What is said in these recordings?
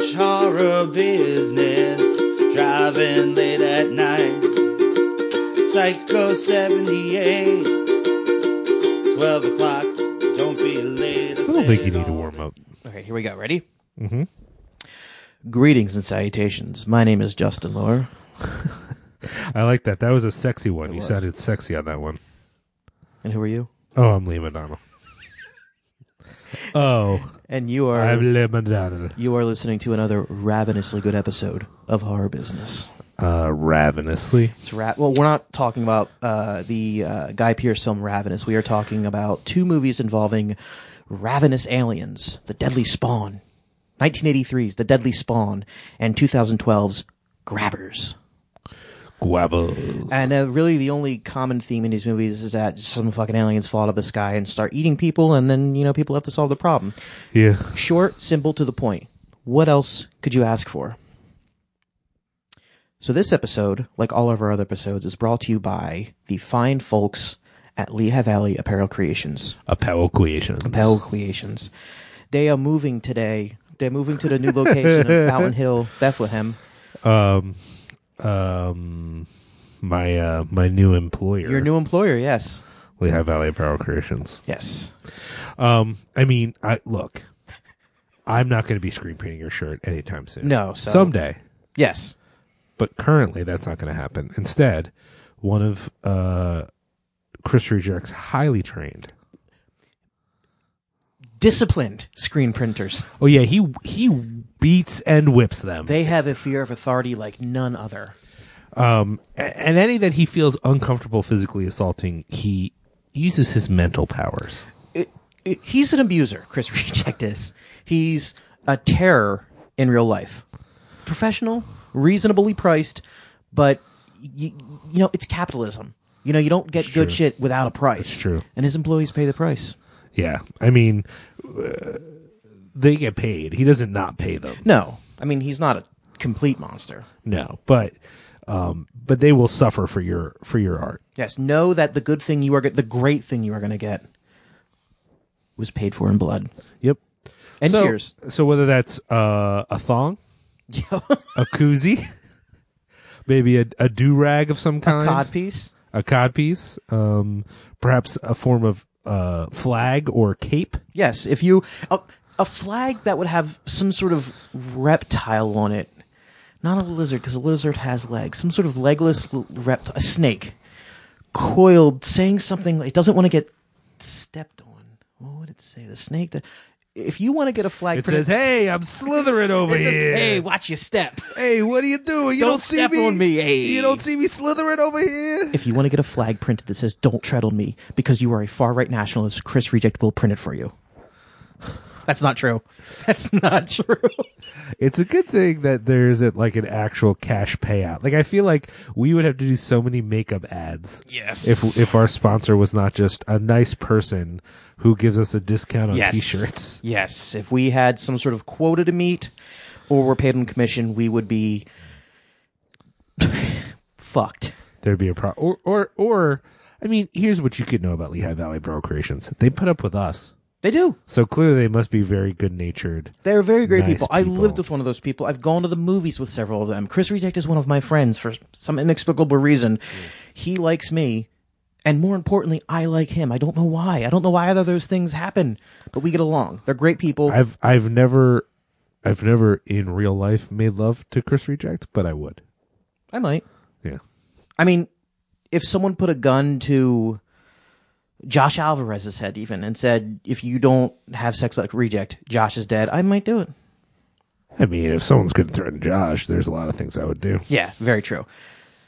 watch horror business. Driving late at night. Psycho 78. 12 o'clock. Don't be late. I don't think you need to warm up. Okay, here we go. Ready? Mm-hmm. Greetings and salutations. My name is Justin Lohr. I like that. That was a sexy one. It you was. sounded sexy on that one. And who are you? Oh, I'm Lee Madonna. Oh, And you are I'm Madonna. you are listening to another ravenously good episode of Horror Business. Uh, ravenously. It's ra- well, we're not talking about uh, the uh, Guy Pearce film Ravenous. We are talking about two movies involving ravenous aliens: The Deadly Spawn, 1983's The Deadly Spawn, and 2012's Grabbers. Guavos. And uh, really, the only common theme in these movies is that some fucking aliens fall out of the sky and start eating people, and then you know people have to solve the problem. Yeah. Short, simple, to the point. What else could you ask for? So this episode, like all of our other episodes, is brought to you by the fine folks at Lehigh Valley Apparel Creations. Apparel creation. Apparel Creations. They are moving today. They're moving to the new location in Fountain Hill, Bethlehem. Um, um, my uh, my new employer. Your new employer, yes, Lehigh Valley Apparel Creations. yes. Um, I mean, I look. I'm not going to be screen printing your shirt anytime soon. No, so- someday, Yes. but currently that's not going to happen. Instead, one of uh, Chris Reject's highly trained. Disciplined screen printers. Oh yeah, he he beats and whips them. They have a fear of authority like none other. um, and any that he feels uncomfortable physically assaulting, he uses his mental powers. it, he's an abuser. Chris Reject is. He's a terror in real life. Professional, reasonably priced, but you, you know it's capitalism. You know you don't get good true. shit without a price. It's true. And his employees pay the price. Yeah, I mean, uh, they get paid. He doesn't not pay them. No, I mean he's not a complete monster. No, but um, but they will suffer for your for your art. Yes, know that the good thing you are, get, the great thing you are going to get, was paid for in blood Yep. and so, tears. So whether that's uh, a thong, a koozie, maybe a, a do rag of some kind, Cod piece. a codpiece, um, perhaps a form of uh, flag or cape. Yes, if you a, a flag that would have some sort of reptile on it, not a lizard because a lizard has legs. Some sort of legless l- reptile, a snake, coiled, saying something. It doesn't want to get stepped on. What would it say? The snake. That if you want to get a flag, It printed- says, "Hey, I'm slithering over it says, here. "Hey, watch your step." Hey, what are you doing? You Don't don't, see step me. on me, hey. You don't see me slithering over here. If you want to get a flag printed that says "Don't tread on me" because you are a far right nationalist, Chris Reject will print it for you. That's not true. That's not true. It's a good thing that there isn't like an actual cash payout. Like I feel like we would have to do so many makeup ads. Yes. If if our sponsor was not just a nice person who gives us a discount on yes. t-shirts. Yes. If we had some sort of quota to meet or were paid on commission, we would be fucked. There'd be a problem. or or or I mean, here's what you could know about Lehigh Valley Apparel Creations. They put up with us. They do. So clearly they must be very good natured. They're very great Nice people. I people. lived with one of those people. I've gone to the movies with several of them. Chris Reject is one of my friends for some inexplicable reason. Hmm. He likes me. And more importantly, I like him. I don't know why. I don't know why either of those things happen, but we get along. They're great people. I've I've never I've never in real life made love to Chris Reject, but I would. I might. Yeah. I mean, if someone put a gun to Josh Alvarez's head even and said, if you don't have sex like reject, Josh is dead, I might do it. I mean, if someone's going to threaten Josh, there's a lot of things I would do. Yeah, very true.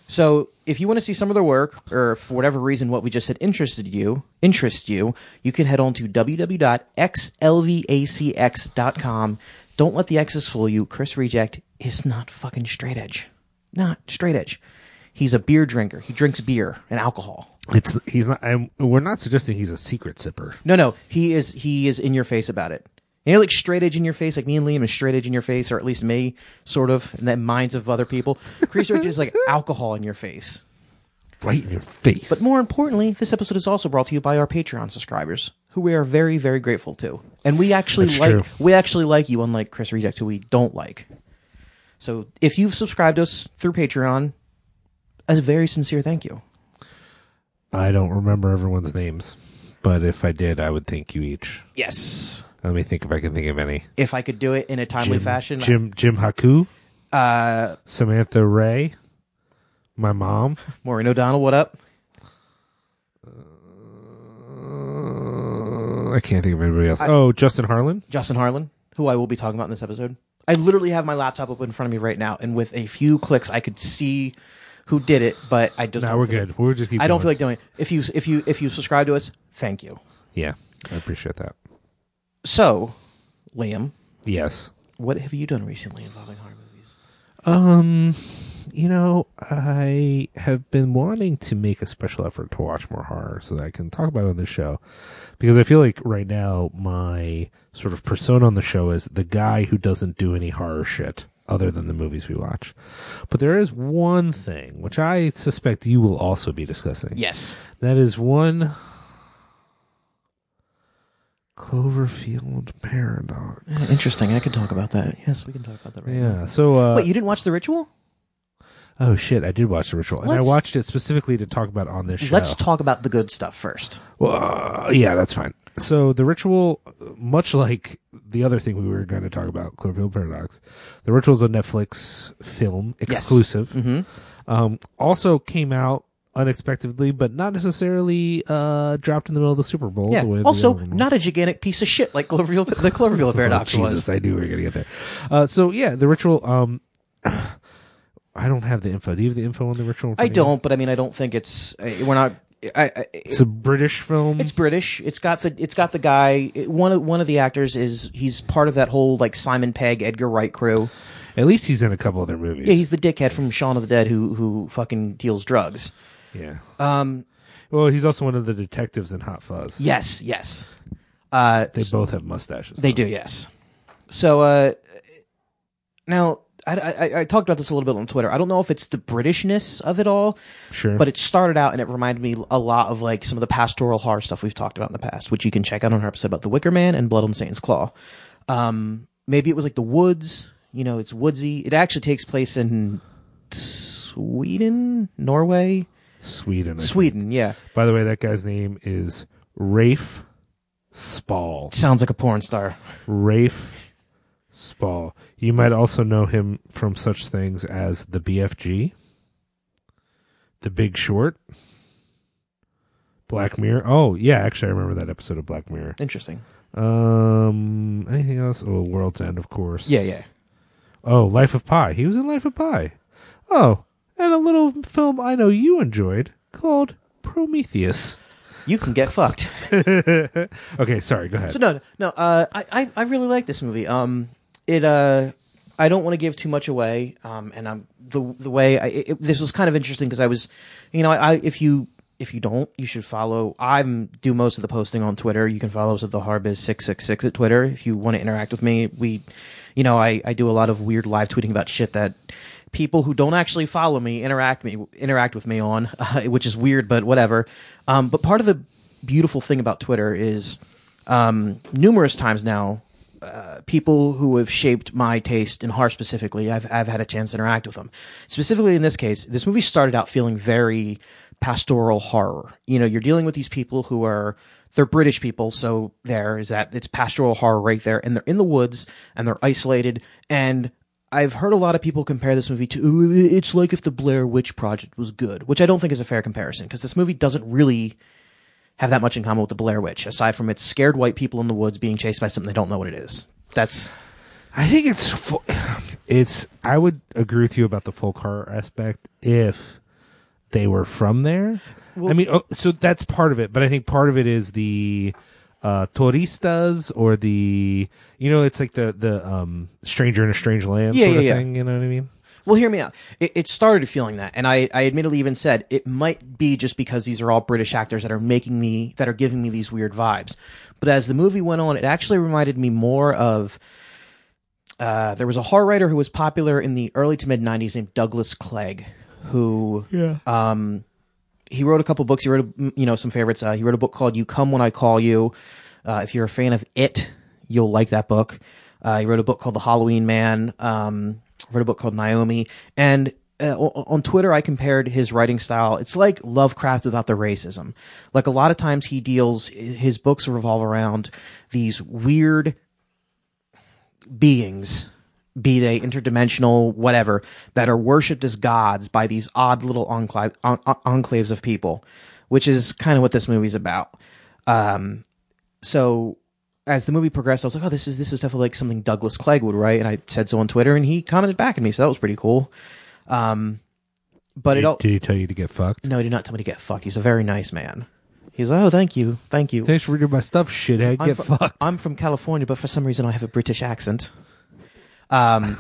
So if you want to see some of their work, or for whatever reason what we just said interested you, interest you, you can head on to www.xlvacx.com. Don't let the X's fool you. Chris Reject is not fucking straight edge. Not straight edge. He's a beer drinker. He drinks beer and alcohol. It's he's not. I'm, we're not suggesting he's a secret sipper. No, no, he is he is in your face about it. You know, like straight edge in your face, like me and Liam is straight edge in your face, or at least me, sort of, in the minds of other people. Chris Reject is like alcohol in your face. Right in your face. But more importantly, this episode is also brought to you by our Patreon subscribers. who we are very, very grateful to, and we actually That's like true. we actually like you, unlike Chris Reject, who we don't like. So if you've subscribed to us through Patreon, a very sincere thank you. I don't remember everyone's names, but if I did, I would thank you each. Yes. Let me think if I can think of any. If I could do it in a timely Jim, fashion, Jim Jim Haku, uh, Samantha Ray, my mom. Maureen O'Donnell, what up? Uh, I can't think of anybody else. oh, Justin Harlan. Justin Harlan, who I will be talking about in this episode. I literally have my laptop open in front of me right now, and with a few clicks, I could see who did it. But I just Now don't we're feel good. We're just keep I don't going. feel like doing it. If you if you if you subscribe to us, thank you. Yeah, I appreciate that. So, Liam, Yes. what have you done recently involving horror movies? Um, you know, I have been wanting to make a special effort to watch more horror so that I can talk about it on the show. Because I feel like right now my sort of persona on the show is the guy who doesn't do any horror shit other than the movies we watch. But there is one thing which I suspect you will also be discussing. Yes. That is one Cloverfield paradox. Interesting. I could talk about that. Yes, we can talk about that right now. Yeah. So uh Wait, you didn't watch The Ritual? Oh shit! I did watch the ritual, and I watched it specifically to talk about on this show. Let's talk about the good stuff first. Well, uh, yeah, that's fine. So the ritual, much like the other thing we were going to talk about, Cloverfield Paradox, the ritual is a Netflix film exclusive. Mm-hmm. Um, also came out unexpectedly, but not necessarily uh, dropped in the middle of the Super Bowl. Yeah. The way Also, not a gigantic piece of shit like Cloverfield, the Cloverfield Paradox Oh, Jesus, was. I knew we were gonna get there. Uh, so yeah, the ritual. Um, I don't have the info. Do you have the info on the ritual? I front of you? don't, but I mean, I don't think it's. We're not. I, I, It's a British film. It's British. It's got the it's got the guy. it- One of one of the actors is he's part of that whole like Simon Pegg, Edgar Wright crew. At least he's in a couple other movies. Yeah, he's the dickhead from Shaun of the Dead who who fucking deals drugs. yeah. Um. Well, he's also one of the detectives in Hot Fuzz. Yes. Yes. Uh. They both have mustaches. They do. Yes. So uh. Now. I, I, I talked about this a little bit on Twitter. I don't know if it's the Britishness of it all, Sure. but it started out and it reminded me a lot of like some of the pastoral horror stuff we've talked about in the past, which you can check out on our episode about the Wicker Man and Blood on Satan's Claw. Um, maybe it was like the woods. You know, it's woodsy. It actually takes place in Sweden, Norway, Sweden. I think. Sweden. Yeah, By the way, that guy's name is Rafe Spall. sounds like a porn star. Rafe Spall. You might also know him from such things as the BFG, The Big Short, Black Mirror. Oh, yeah, actually, I remember that episode of Black Mirror. Interesting. Um, anything else? Oh, World's End, of course. Yeah, yeah. Oh, Life of Pi. He was in Life of Pi. Oh, and a little film I know you enjoyed called Prometheus. You can get fucked. okay, sorry. Go ahead. So no, no. Uh, I, I, I really like this movie. Um, it. Uh, I don't want to give too much away. Um, and I'm the the way I. It, this was kind of interesting because I was, you know, I if you if you don't, you should follow. I'm do most of the posting on Twitter. You can follow us at the Harbiz six six six at Twitter if you want to interact with me. We, you know, I I do a lot of weird live tweeting about shit that people who don't actually follow me interact me interact with me on, uh, which is weird, but whatever. Um, but part of the beautiful thing about Twitter is um, numerous times now, uh, people who have shaped my taste in horror specifically, I've I've had a chance to interact with them. Specifically in this case, this movie started out feeling very pastoral horror. You know, you're dealing with these people who are they're British people, so there is that it's pastoral horror right there, and they're in the woods and they're isolated. And I've heard a lot of people compare this movie to it's like if the Blair Witch Project was good, which I don't think is a fair comparison because this movie doesn't really have that much in common with the Blair Witch, aside from it's scared white people in the woods being chased by something they don't know what it is. That's I think it's fu- it's. I would agree with you about the folk horror aspect if they were from there. I mean, oh, so that's part of it, but I think part of it is the uh Turistas or the you know it's like the the um stranger in a strange land Yeah, sort yeah, of yeah. thing. You know what I mean? Well, hear me out. It, it started feeling that, and I, I admittedly even said it might be just because these are all British actors that are making me that are giving me these weird vibes. But as the movie went on, it actually reminded me more of. Uh, there was a horror writer who was popular in the early to mid '90s named Douglas Clegg, who Yeah. um, he wrote a couple books. He wrote, a, you know, some favorites. Uh, he wrote a book called "You Come When I Call You." Uh, if you're a fan of it, you'll like that book. Uh, he wrote a book called The Halloween Man. Um, wrote a book called Naomi, and uh, on Twitter, I compared his writing style. It's like Lovecraft without the racism. Like a lot of times, he deals his books revolve around these weird beings, be they interdimensional, whatever, that are worshipped as gods by these odd little enclave, en- en- enclaves of people, which is kind of what this movie's about. Um, so as the movie progressed, I was like, "Oh, this is this is definitely like something Douglas Clegg would write," and I said so on Twitter, and he commented back at me, so that was pretty cool. Um, but it Did, all did he tell you to get fucked? no, he did not tell me to get fucked. He's a very nice man. He's like, "Oh, thank you, thank you." Thanks for reading my stuff, shithead. I'm Get from, fucked. I'm from California, but for some reason I have a British accent. Um,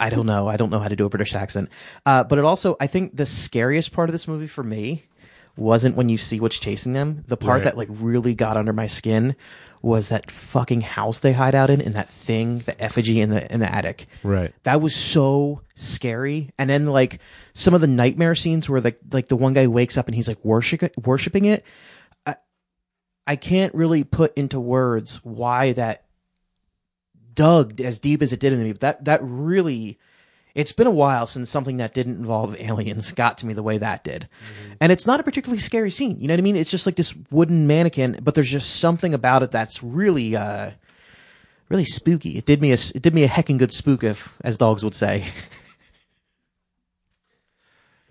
I don't know. I don't know how to do a British accent. Uh, but it also, I think the scariest part of this movie for me wasn't when you see what's chasing them. The part Right. that like really got under my skin was that fucking house they hide out in, and that thing, the effigy in the in the attic. right. That was so scary. And then like some of the nightmare scenes where like like the one guy wakes up and he's like worshiping worshiping it. I, I can't really put into words why that dug as deep as it did in me. But that that really it's been a while since something that didn't involve aliens got to me the way that did. And it's not a particularly scary scene. You know what I mean? It's just like this wooden mannequin, but there's just something about it that's really uh really spooky. It did me a it did me a heckin' good spook if as dogs would say.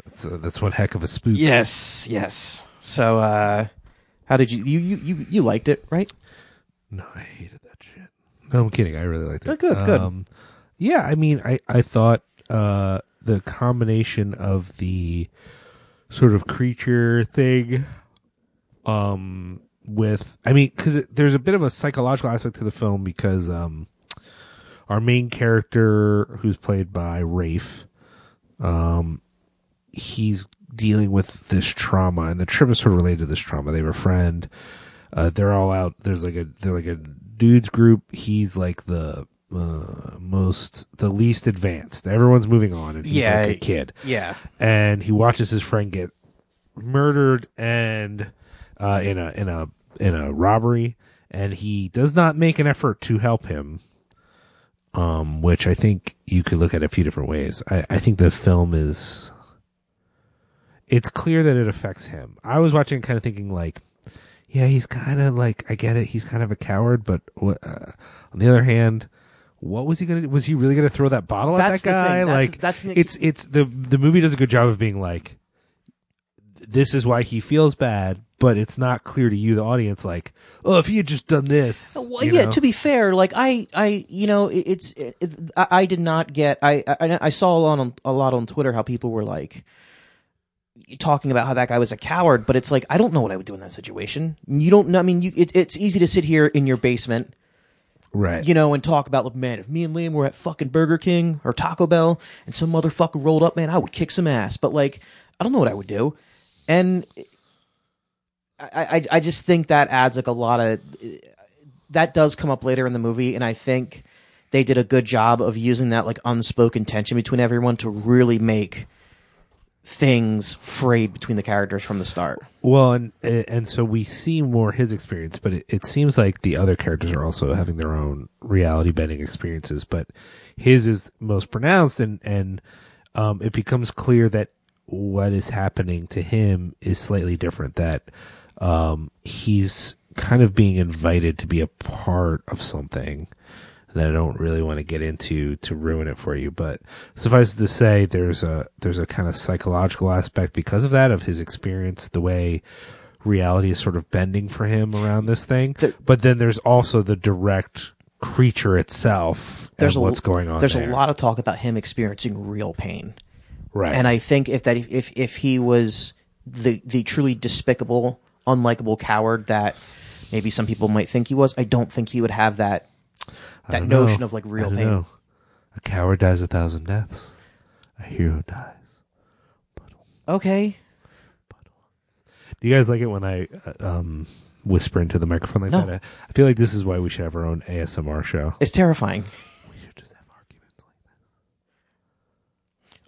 That's, uh, that's one heck of a spook. Yes, yes. So uh how did you you you you, you liked it, right? No, I hated that shit. No, I'm kidding. I really liked it. Oh, good, good. Um, yeah, I mean, I I thought uh, the combination of the sort of creature thing, um, with I mean, because there's a bit of a psychological aspect to the film because um, our main character, who's played by Rafe, um, he's dealing with this trauma, and the trip is sort of related to this trauma. They have a friend. Uh, they're all out. There's like a they're like a dudes group. He's like the uh, most the least advanced. Everyone's moving on, and he's Yeah. like a kid. Yeah. And he watches his friend get murdered and uh, in a in a in a robbery, and he does not make an effort to help him. Um, which I think you could look at a few different ways. I, I think the film is. It's clear that it affects him. I was watching, kind of thinking like, yeah, he's kind of like I get it. He's kind of a coward, but uh, on the other hand, what was he gonna? do? Was he really gonna throw that bottle That's at that guy? That's- like, that's the- it's it's the the movie does a good job of being like, this is why he feels bad, but it's not clear to you, the audience. Like, oh, if he had just done this, Well, yeah. know? To be fair, like I, I, you know, it, it's, it, it, I, I did not get. I, I, I saw a lot on a lot on Twitter how people were like talking about how that guy was a coward, but it's like I don't know what I would do in that situation. You don't know. I mean, you, it, it's easy to sit here in your basement, right? you know, and talk about, look, man, if me and Liam were at fucking Burger King or Taco Bell and some motherfucker rolled up, man, I would kick some ass. But like, I don't know what I would do, and I, I, I just think that adds like a lot of that does come up later in the movie, and I think they did a good job of using that like unspoken tension between everyone to really make things frayed between the characters from the start. Well, and and so we see more his experience, but it, it seems like the other characters are also having their own reality bending experiences, but his is most pronounced, and and um, it becomes clear that what is happening to him is slightly different. That um, he's kind of being invited to be a part of something that I don't really want to get into to ruin it for you. But suffice it to say, there's a there's a kind of psychological aspect because of that of his experience, the way reality is sort of bending for him around this thing. But then there's also the direct creature itself There's and a what's going on. There's there. a lot of talk about him experiencing real pain. right? And I think if that if if he was the the truly despicable, unlikable coward that maybe some people might think he was, I don't think he would have that that don't know. notion of like I real don't pain. know. A coward dies a thousand deaths. A hero dies. Okay. Do you guys like it when I uh, um, whisper into the microphone like No. that? I- feel like this is why we should have our own ASMR show. It's terrifying. We should just have arguments like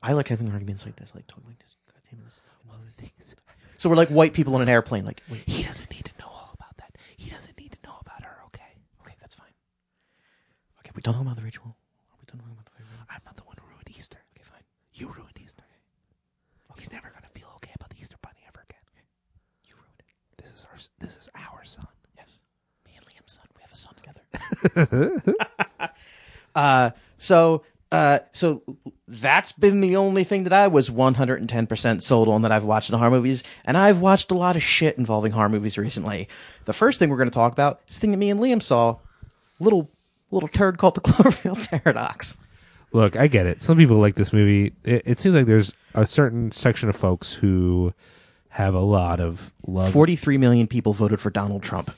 that. I like having arguments like this, like talking like this. God damn it, this is So we're like white people on an airplane. Like, wait, He doesn't need to know all about that. He doesn't need to know about her, okay? okay, that's fine. Okay, don't know about the ritual. Are we done talking about the ritual? I'm not the one who ruined Easter. Okay, fine. You ruined Easter. He's never gonna feel okay about the Easter Bunny ever again. You ruined it. This is our this is our son. Yes. Me and Liam's son. We have a son together. uh, so, uh, so that's been the only thing that I was 110% sold on that I've watched in horror movies. And I've watched a lot of shit involving horror movies recently. The first thing we're going to talk about is the thing that me and Liam saw. Little, little turd called the Cloverfield Paradox. Look, I get it. Some people like this movie. It, it seems like there's a certain section of folks who have a lot of love. 43 million people voted for Donald Trump.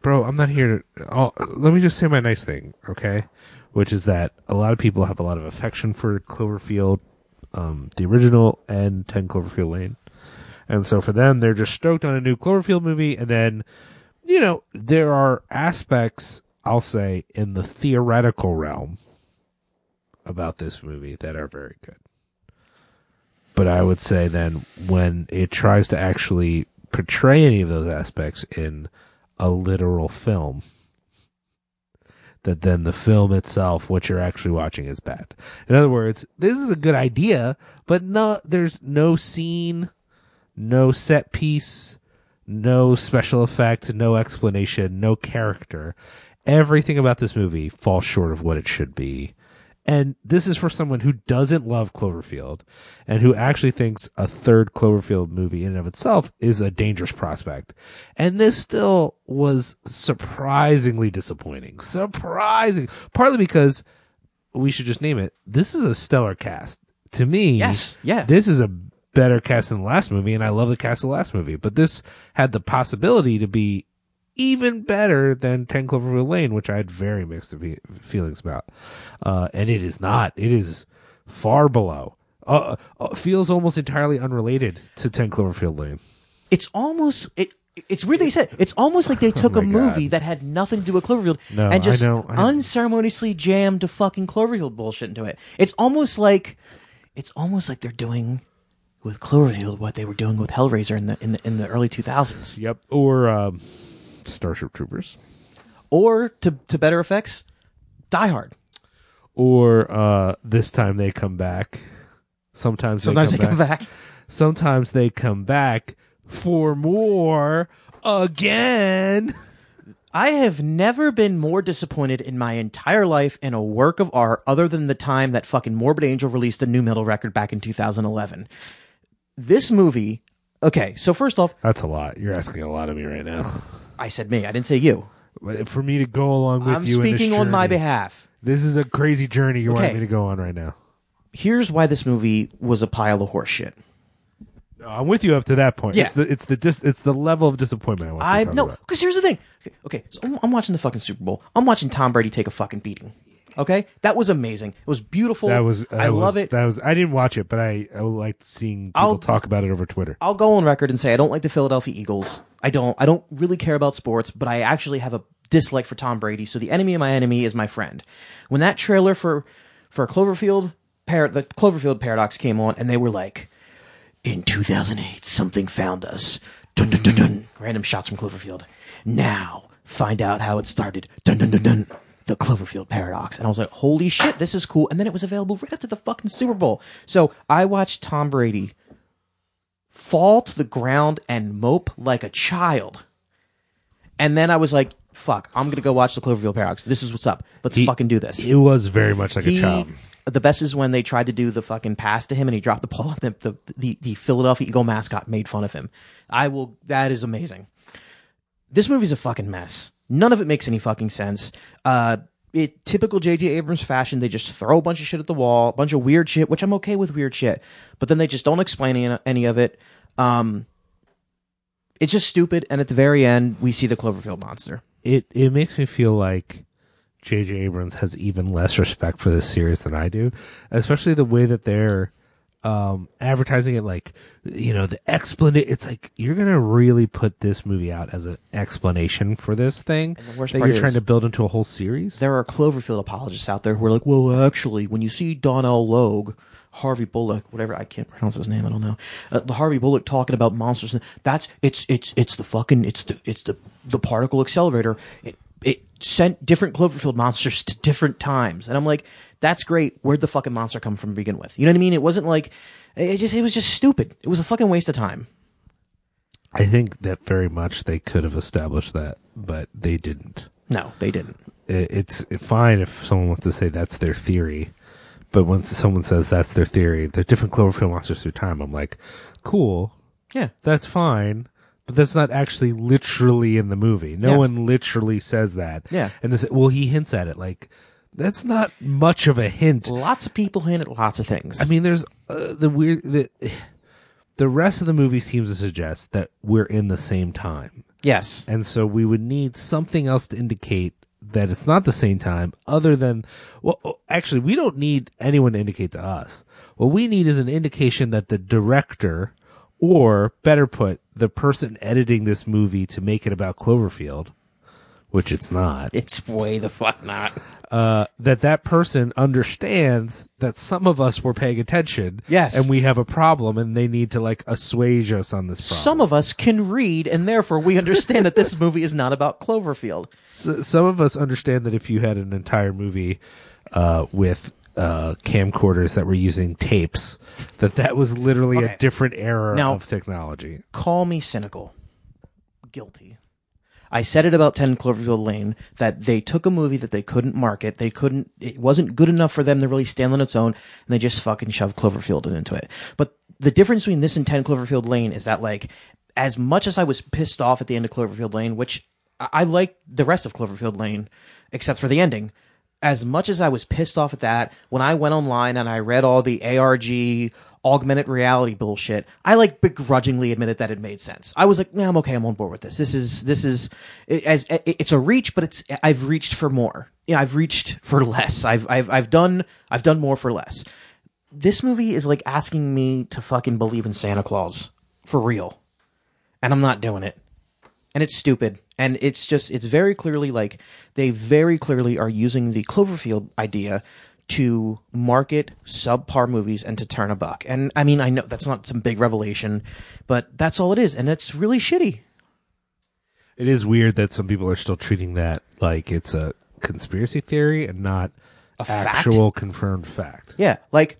Bro, I'm not here to. I'll, let me just say my nice thing, okay? Which is that a lot of people have a lot of affection for Cloverfield, um, the original, and 10 Cloverfield Lane. And so for them, they're just stoked on a new Cloverfield movie. And then, you know, there are aspects, I'll say, in the theoretical realm about this movie that are very good. But I would say then when it tries to actually portray any of those aspects in a literal film, that then the film itself, what you're actually watching, is bad. In other words, this is a good idea, but no, there's no scene, no set piece, no special effect, no explanation, no character. Everything about this movie falls short of what it should be. And this is for someone who doesn't love Cloverfield and who actually thinks a third Cloverfield movie in and of itself is a dangerous prospect. And this still was surprisingly disappointing. Surprising. Partly because we should just name it. This is a stellar cast. To me, Yes, yeah. this is a better cast than the last movie, and I love the cast of the last movie. But this had the possibility to be even better than 10 Cloverfield Lane, which I had very mixed feelings about. Uh, and it is not. It is far below. Uh, uh, feels almost entirely unrelated to 10 Cloverfield Lane. it's almost it. It's weird you said it's almost like they took Oh a movie God. that had nothing to do with Cloverfield No, and just I know, I- unceremoniously jammed a fucking Cloverfield bullshit into it. It's almost like it's almost like they're doing with Cloverfield what they were doing with Hellraiser in the in the, in the early 2000s. Yep. Or um, Starship Troopers. Or to to better effects, Die Hard. Or uh, this time they come back. Sometimes, Sometimes they, they come back. Sometimes they come back for more again. I have never been more disappointed in my entire life in a work of art other than the time that fucking Morbid Angel released a new metal record back in 2011. This movie, okay, so first off, That's a lot. You're asking a lot of me right now. I said me, I didn't say you. For me to go along with I'm you, in this speaking on my journey. behalf. This is a crazy journey you want Okay. me to go on right now. Here's why this movie was a pile of horse shit. No, I'm with you up to that point. Yeah. It's the it's the dis, it's the level of disappointment I want you I to talk no, about. because here's the thing. Okay, okay, so I'm, I'm watching the fucking Super Bowl. I'm watching Tom Brady take a fucking beating. Okay, that was amazing. It was beautiful. That was I was, love it. That was I didn't watch it, but I I liked seeing people I'll- talk about it over Twitter. I'll go on record and say I don't like the Philadelphia Eagles. I don't. I don't really care about sports, but I actually have a dislike for Tom Brady. So the enemy of my enemy is my friend. When that trailer for for Cloverfield, par- the Cloverfield paradox came on, and they were like, "In 2008, something found us." Dun dun dun dun. Random shots from Cloverfield. Now find out how it started. Dun dun dun dun. The Cloverfield paradox, and I was like, "Holy shit, this is cool!" And then it was available right after the fucking Super Bowl. So I watched Tom Brady fall to the ground and mope like a child. And then I was like, fuck, I'm going to go watch the Cloverfield Paradox. This is what's up. Let's He- fucking do this. It was very much like He- a child. The best is when they tried to do the fucking pass to him and he dropped the ball the, the, the, the Philadelphia Eagle mascot made fun of him. I will, that is amazing. This movie's a fucking mess. None of it makes any fucking sense. Uh, it typical J.J. Abrams fashion. They just throw a bunch of shit at the wall, a bunch of weird shit, which I'm okay with weird shit, but then they just don't explain any, any of it. Um, it's just stupid. And at the very end, we see the Cloverfield monster. It it makes me feel like J.J. Abrams has even less respect for this series than I do, especially the way that they're um, advertising it. Like you know, the explanation. It's like you're gonna really put this movie out as an explanation for this thing the worst that part you're trying to build into a whole series. There are Cloverfield apologists out there who are like, well, actually, when you see Donal Logue Harvey Bullock, whatever I can't pronounce his name, I don't know. Uh, the Harvey Bullock talking about monsters. That's it's it's it's the fucking it's the it's the the particle accelerator. It it sent different Cloverfield monsters to different times, and I'm like, that's great. Where'd the fucking monster come from to begin with? You know what I mean? It wasn't like it just it was just stupid. It was a fucking waste of time. I think that very much they could have established that, but they didn't. No, they didn't. It, it's fine if someone wants to say that's their theory, but once someone says that's their theory, there's different Cloverfield monsters through time. I'm like, cool, Yeah, that's fine, but that's not actually literally in the movie. No Yeah. one literally says that. Yeah. and it's, well, he hints at it. Like that's not much of a hint. lots of people hint at lots of things. I mean, there's uh, the weird the the rest of the movie seems to suggest that we're in the same time. yes, And so we would need something else to indicate that it's not the same time other than, well, oh, actually, we don't need anyone to indicate to us. What we need is an indication that the director, or better put, the person editing this movie to make it about Cloverfield, which it's not, it's way the fuck not. uh, that that person understands that some of us were paying attention. Yes. And we have a problem and they need to like assuage us on this problem. Some of us can read, and therefore we understand that this movie is not about Cloverfield. So, some of us understand that if you had an entire movie uh, with uh, camcorders that were using tapes, that that was literally Okay. a different era Now- of technology. Call me cynical. Guilty. I said it about 10 Cloverfield Lane that they took a movie that they couldn't market. They couldn't, it wasn't good enough for them to really stand on its own, and they just fucking shoved Cloverfield into it. But the difference between this and 10 Cloverfield Lane is that, like, as much as I was pissed off at the end of Cloverfield Lane, which I, I like the rest of Cloverfield Lane, except for the ending, as much as I was pissed off at that, when I went online and I read all the ARG augmented reality bullshit, I like begrudgingly admitted that it made sense. I was like, "Yeah, I'm okay. I'm on board with this. This is this is it, as it, it's a reach, but it's I've reached for more. Yeah, I've reached for less. I've I've I've done I've done more for less. This movie is like asking me to fucking believe in Santa Claus for real, and I'm not doing it and it's stupid and it's just it's very clearly like they very clearly are using the cloverfield idea to market subpar movies and to turn a buck and i mean i know that's not some big revelation but that's all it is and it's really shitty It is weird that some people are still treating that like it's a conspiracy theory and not A fact? actual confirmed fact. yeah like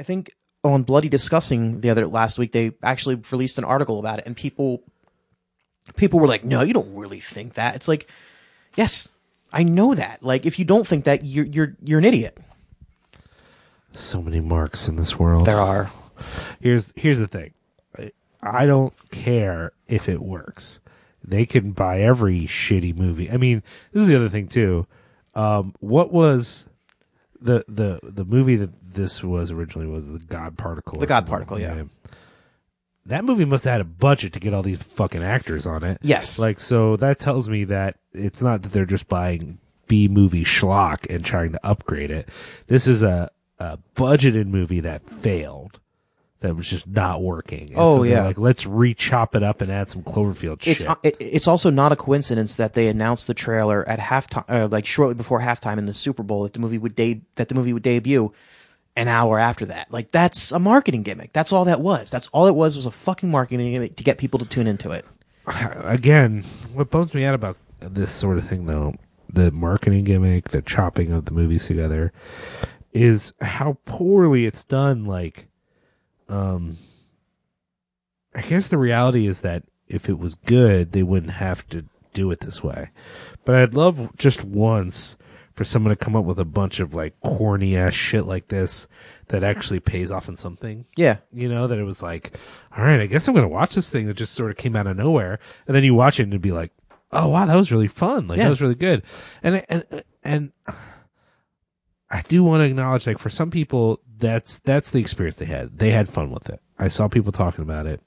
i think on Bloody Disgusting the other last week they actually released an article about it and people people were like no you don't really think that it's like yes i know that like if you don't think that you're you're you're an idiot So many marks in this world. there are here's here's the thing. I- I don't care if it works. They can buy every shitty movie. I mean, this is the other thing too. Um, what was the the the movie that this was originally was the God Particle? The God Particle, yeah. That movie must have had a budget to get all these fucking actors on it. Yes. Like so that tells me that it's not that they're just buying B movie schlock and trying to upgrade it. This is a, a budgeted movie that failed. That was just not working. And Oh, so yeah. Like let's re-chop it up and add some Cloverfield it's shit. uh, it, it's also not a coincidence that they announced the trailer at halftime, uh, like shortly before halftime in the Super Bowl that the movie would de- that the movie would debut an hour after that. Like that's a marketing gimmick. That's all that was. That's all it was was a fucking marketing gimmick to get people to tune into it. Again, what bums me out about this sort of thing though, the marketing gimmick, the chopping of the movies together, is how poorly it's done. Like, um, I guess the reality is that if it was good, they wouldn't have to do it this way. But I'd love just once for someone to come up with a bunch of like corny ass shit like this that actually pays off in something. Yeah. You know, that it was like, all right, I guess I'm going to watch this thing that just sort of came out of nowhere. And then you watch it and it'd be like, oh, wow, that was really fun. Like, Yeah. that was really good. And, and, and I do want to acknowledge, like, for some people, that's, that's the experience they had. They had fun with it. I saw people talking about it.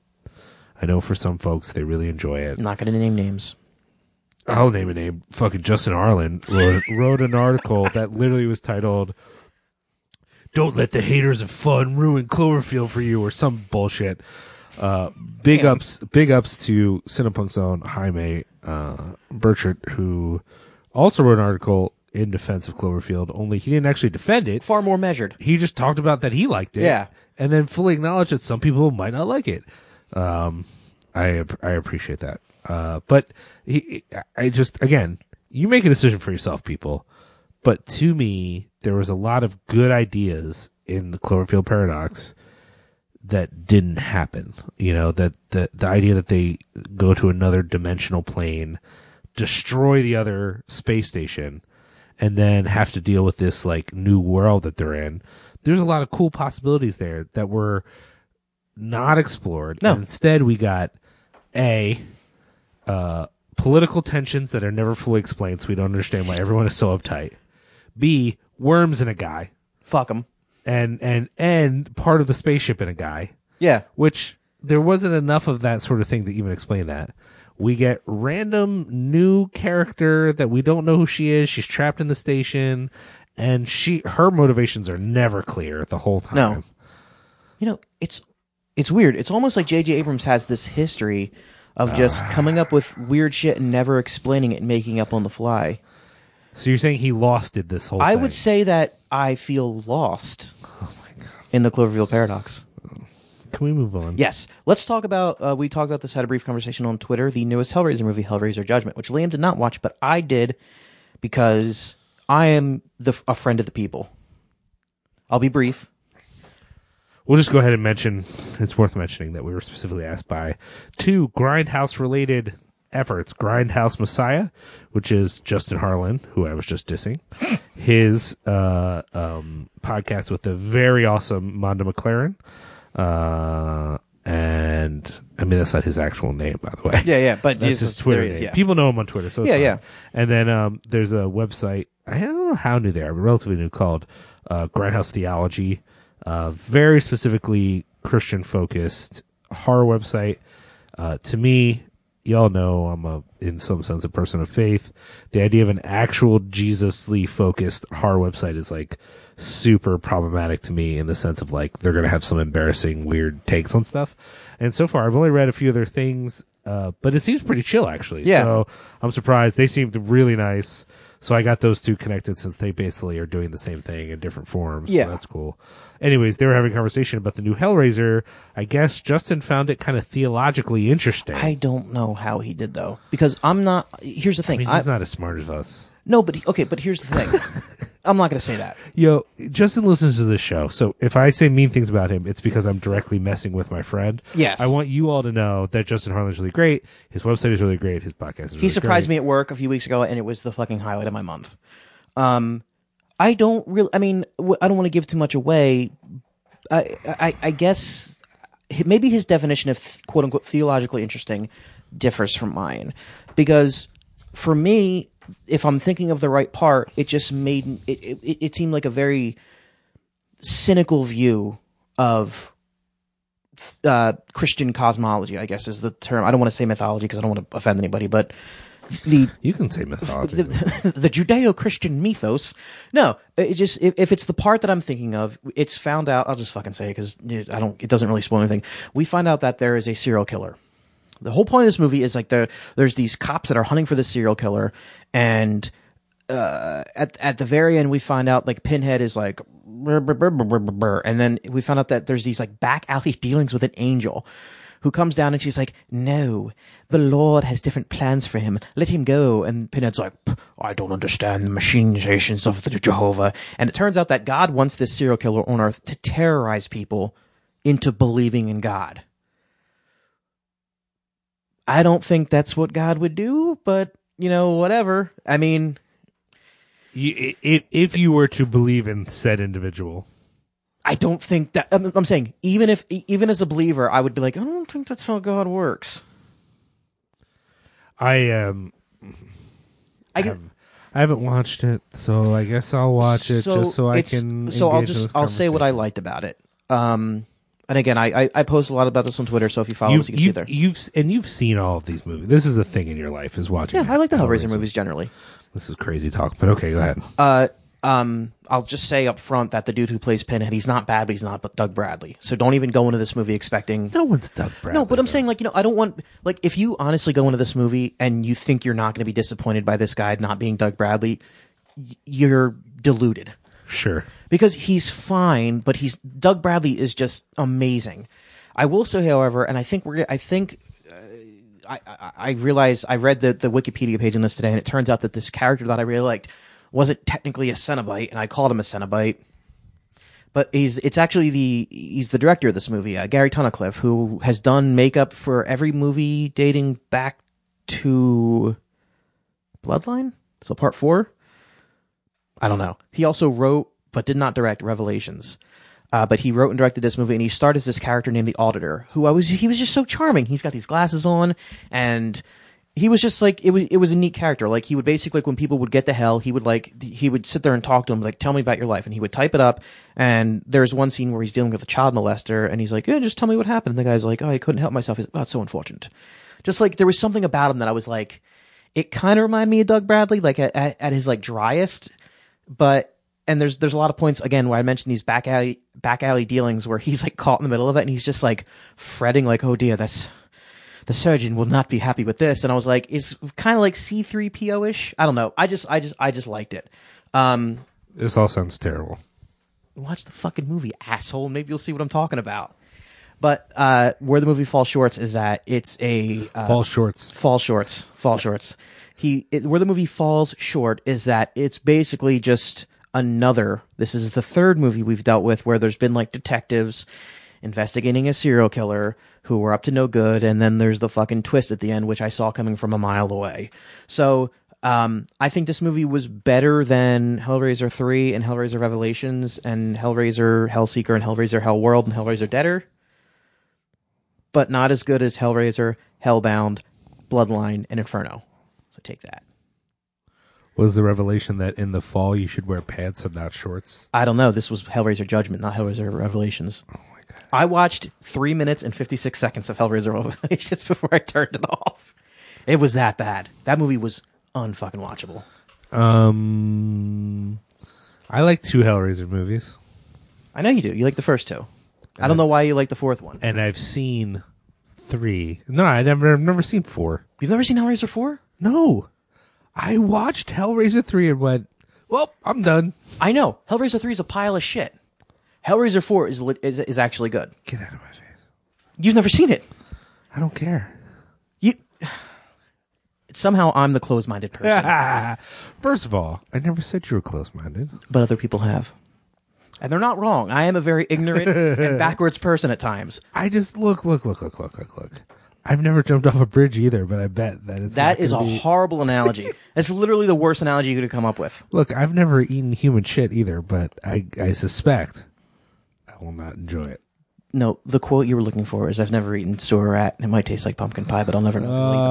I know for some folks, they really enjoy it. I'm not going to name names. I'll name a name. Fucking Justin Harlan wrote, wrote an article that literally was titled "Don't let the haters of fun ruin Cloverfield for you" or some bullshit. Uh, big Yeah. ups, big ups to Cinepunk's own Jaime uh, Burchard, who also wrote an article in defense of Cloverfield. Only he didn't actually defend it. Far more measured. He just talked about that he liked it. Yeah. and then fully acknowledged that some people might not like it. Um, I I appreciate that. Uh, but he, I just again, you make a decision for yourself, people. But to me, there was a lot of good ideas in the Cloverfield paradox that didn't happen. You know, that the the idea that they go to another dimensional plane, destroy the other space station, and then have to deal with this like new world that they're in. There's a lot of cool possibilities there that were not explored. No. And instead we got a uh political tensions that are never fully explained, so we don't understand why everyone is so uptight. B worms in a guy Fuck them. and and and part of the spaceship in a guy, Yeah. which there wasn't enough of that sort of thing to even explain that. We get random new character that we don't know who she is. She's trapped in the station, and she her motivations are never clear the whole time. No. You know, it's it's weird. It's almost like J.J. Abrams has this history of just coming up with weird shit and never explaining it and making up on the fly. So you're saying he lost it this whole I thing? would say that I feel lost in the Cloverfield paradox. Can we move on? Yes. Let's talk about. Uh, we talked about this. Had a brief conversation on Twitter. The newest Hellraiser movie, Hellraiser Judgment, which Liam did not watch, but I did because I am the a friend of the people. I'll be brief. We'll just go ahead and mention it's worth mentioning that we were specifically asked by two grindhouse related efforts grindhouse messiah which is justin harlan who i was just dissing his uh um podcast with the very awesome monda mclaren uh and i mean that's not his actual name by the way Yeah, yeah. But that's his Twitter is, name. yeah. People know him on Twitter, so it's Yeah, yeah. And then um, there's a website. I don't know how new they are, but relatively new, called uh, Grindhouse Theology. Uh, very specifically Christian focused horror website. Uh, to me, y'all know I'm a, in some sense, a person of faith. The idea of an actual Jesusly focused horror website is like super problematic to me in the sense of like they're going to have some embarrassing, weird takes on stuff. And so far, I've only read a few of their things, uh, but it seems pretty chill actually. Yeah. So I'm surprised. They seemed really nice. So I got those two connected since they basically are doing the same thing in different forms. Yeah. So that's cool. Anyways, they were having a conversation about the new Hellraiser. I guess Justin found it kind of theologically interesting. I don't know how he did though, because I'm not. Here's the I thing. mean, I- he's not as smart as us. no, but he- okay, but here's the thing. I'm not going to say that. Yo, Justin listens to this show, so if I say mean things about him, it's because I'm directly messing with my friend. Yes. I want you all to know that Justin Harlan's really great. His website is really great. His podcast is really He surprised great. me at work a few weeks ago, and it was the fucking highlight of my month. Um, I don't really. I mean, w- I don't want to give too much away. I, I, I guess maybe his definition of quote unquote theologically interesting differs from mine, because for me, if I'm thinking of the right part, it just made it. It, it seemed like a very cynical view of uh, Christian cosmology. I guess is the term. I don't want to say mythology because I don't want to offend anybody, but the You can say mythology. the, the Judeo-Christian mythos. No, it just if, if it's the part that I'm thinking of, it's found out. I'll just fucking say it because I don't. It doesn't really spoil anything. We find out that there is a serial killer. The whole point of this movie is like there there's these cops that are hunting for the serial killer, and uh, at at the very end we find out like Pinhead is like, "Brr, brr, brr, brr, brr, brr, brr," and then we found out that there's these like back alley dealings with an angel who comes down and she's like, "No, the Lord has different plans for him. Let him go." And Pinhead's like, "I don't understand the machinations of the Jehovah." And it turns out that God wants this serial killer on Earth to terrorize people into believing in God. I don't think that's what God would do, but you know, whatever. I mean, You, if, if you were to believe in said individual, I don't think that. I'm, I'm saying even if even as a believer, I would be like, I don't think that's how God works. I um I get, I haven't watched it, so I guess I'll watch it just so I can. So I'll just I'll say what I liked about it. Um, and again, I, I I post a lot about this on Twitter, so if you follow us, you can see you've, there. you've and you've seen all of these movies. This is a thing in your life is watching. Yeah, I like the Hellraiser movies generally. This is crazy talk, but okay, go ahead. Uh, um, I'll just say up front that the dude who plays Pinhead, he's not bad, but he's not Doug Bradley. So don't even go into this movie expecting. No one's Doug Bradley. No, but I'm though. saying like you know I don't want like if you honestly go into this movie and you think you're not going to be disappointed by this guy not being Doug Bradley, you're deluded Sure. because he's fine, but he's Doug Bradley is just amazing. I will say, however, and I think we're I think uh, I, I I realize I read the the Wikipedia page on this today, and it turns out that this character that I really liked wasn't technically a Cenobite, and I called him a Cenobite. But he's it's actually the he's the director of this movie, uh, Gary Tunnicliffe, who has done makeup for every movie dating back to Bloodline, so part four. I don't know. He also wrote but did not direct Revelations. Uh, but he wrote and directed this movie, and he starred as this character named the Auditor, who I was. He was just so charming. He's got these glasses on, and he was just like it was. It was a neat character. Like he would basically, like when people would get to hell, he would like he would sit there and talk to him, like tell me about your life, and he would type it up. And there's one scene where he's dealing with a child molester, and he's like, yeah, just tell me what happened. And the guy's like, oh, I couldn't help myself. He's like, oh, so unfortunate. Just like there was something about him that I was like, it kind of reminded me of Doug Bradley, like at, at his like driest, but and there's there's a lot of points again where I mentioned these back alley back alley dealings where he's like caught in the middle of it and he's just like fretting like oh dear that's the surgeon will not be happy with this. And I was like it's kind of like C3PO ish I don't know. I just I just I just liked it. Um This all sounds terrible. watch the fucking movie asshole. Maybe you'll see what I'm talking about. But uh where the movie falls short is that it's a uh, Fall shorts. fall shorts. Fall shorts he it, where the movie falls short is that it's basically just another this is the third movie we've dealt with where there's been like detectives investigating a serial killer who were up to no good and then there's the fucking twist at the end which i saw coming from a mile away so um, I think this movie was better than Hellraiser 3 and Hellraiser Revelations and Hellraiser Hellseeker and Hellraiser Hellworld and Hellraiser Deader, but not as good as Hellraiser, Hellbound, Bloodline, and Inferno. Take that. Was the revelation that in the fall you should wear pants and not shorts? I don't know. This was Hellraiser Judgment, not Hellraiser Revelations. Oh my god. I watched three minutes and 56 seconds of Hellraiser Revelations before I turned it off. It was that bad. That movie was unfucking watchable. Um, I like two Hellraiser movies, I know you do. You like the first two. I don't know why you like the fourth one. and I've seen three. No, I never, I've never seen four. You've never seen Hellraiser 4? No, I watched Hellraiser three and went, "Well, I'm done." I know. Hellraiser 3 is a pile of shit. Hellraiser 4 is, lit- is, is actually good. Get out of my face. You've never seen it. I don't care. You somehow I'm the closed-minded person, First of all, I never said you were close-minded. but other people have. And they're not wrong. I am a very ignorant and backwards person at times. I just look, look, look, look, look, look, look. I've never jumped off a bridge either, but I bet that it's That is a be- horrible analogy. That's literally the worst analogy you could have come up with. Look, I've never eaten human shit either, but I I suspect I will not enjoy it. No, the quote you were looking for is "I've never eaten sewer rat. and It might taste like pumpkin pie, but I'll never know." 'cause I'll eat the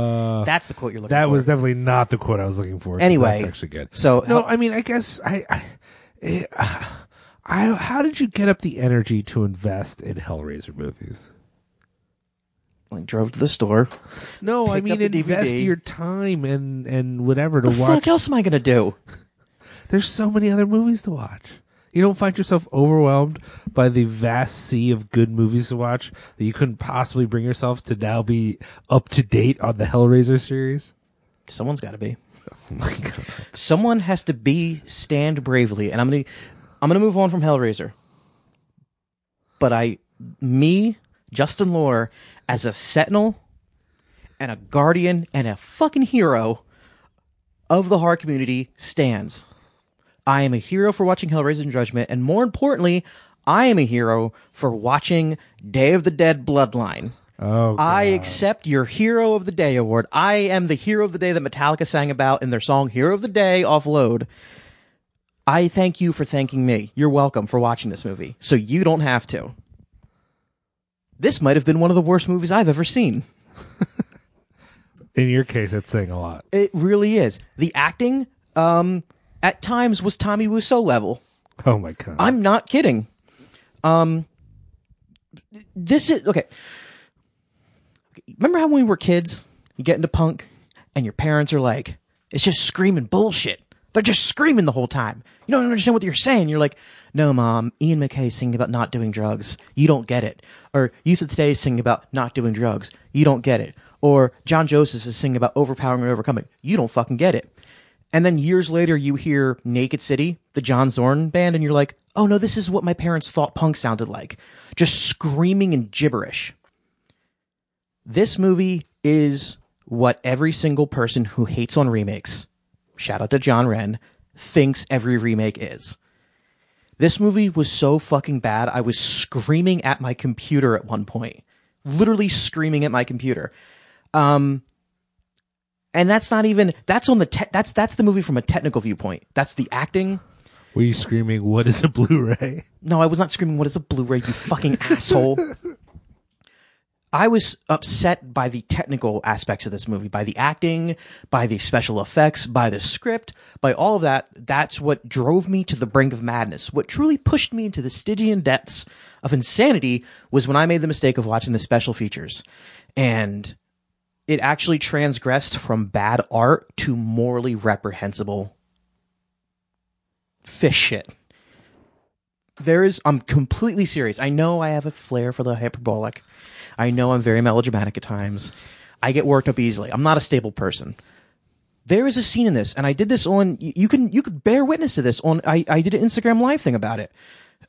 motherfucker." Uh, That's the quote you're looking that for. That was definitely not the quote I was looking for. Anyway, that's actually good. so no, I mean, I guess I, I, eh, I, how did you get up the energy to invest in Hellraiser movies? Like drove to the store. No, I mean, invest DVD. your time and and whatever to the watch. fuck else am I gonna do? There's so many other movies to watch. You don't find yourself overwhelmed by the vast sea of good movies to watch that you couldn't possibly bring yourself to now be up to date on the Hellraiser series? Someone's got to be. Oh my god. Someone has to be stand bravely, and I'm gonna, I'm gonna move on from Hellraiser. But I, me, Justin Lore, as a sentinel, and a guardian, and a fucking hero of the horror community, stands. I am a hero for watching Hellraiser and Judgment, and more importantly, I am a hero for watching Day of the Dead Bloodline. Oh, I accept your Hero of the Day award. I am the Hero of the Day that Metallica sang about in their song Hero of the Day off Load. I thank you for thanking me. You're welcome for watching this movie. So you don't have to. This might have been one of the worst movies I've ever seen. In your case, it's saying a lot. It really is. The acting, um, at times was Tommy Wiseau level. Oh my god. I'm not kidding. Um, this is okay. Remember how when we were kids, you get into punk, and your parents are like, "It's just screaming bullshit." They're just screaming the whole time. You don't understand what you're saying. You're like, "No, mom. Ian MacKaye singing about not doing drugs. You don't get it." Or Youth of Today is singing about not doing drugs. You don't get it. Or John Joseph is singing about overpowering and overcoming. You don't fucking get it. And then years later, you hear Naked City, the John Zorn band, and you're like, oh no, this is what my parents thought punk sounded like. Just screaming and gibberish. This movie is what every single person who hates on remakes, shout out to John Wren, thinks every remake is. This movie was so fucking bad, I was screaming at my computer at one point. Literally screaming at my computer. Um, and that's not even that's on the te- that's that's the movie from a technical viewpoint. That's the acting. Were you screaming, "What is a Blu-ray"? No, I was not screaming, "What is a Blu-ray?" You fucking asshole. I was upset by the technical aspects of this movie, by the acting, by the special effects, by the script, by all of that. That's what drove me to the brink of madness. What truly pushed me into the Stygian depths of insanity was when I made the mistake of watching the special features. And it actually transgressed from bad art to morally reprehensible fish shit. There is, I'm completely serious. I know I have a flair for the hyperbolic. I know I'm very melodramatic at times. I get worked up easily. I'm not a stable person. There is a scene in this, and I did this on, you can, you could bear witness to this on, I, I did an Instagram live thing about it.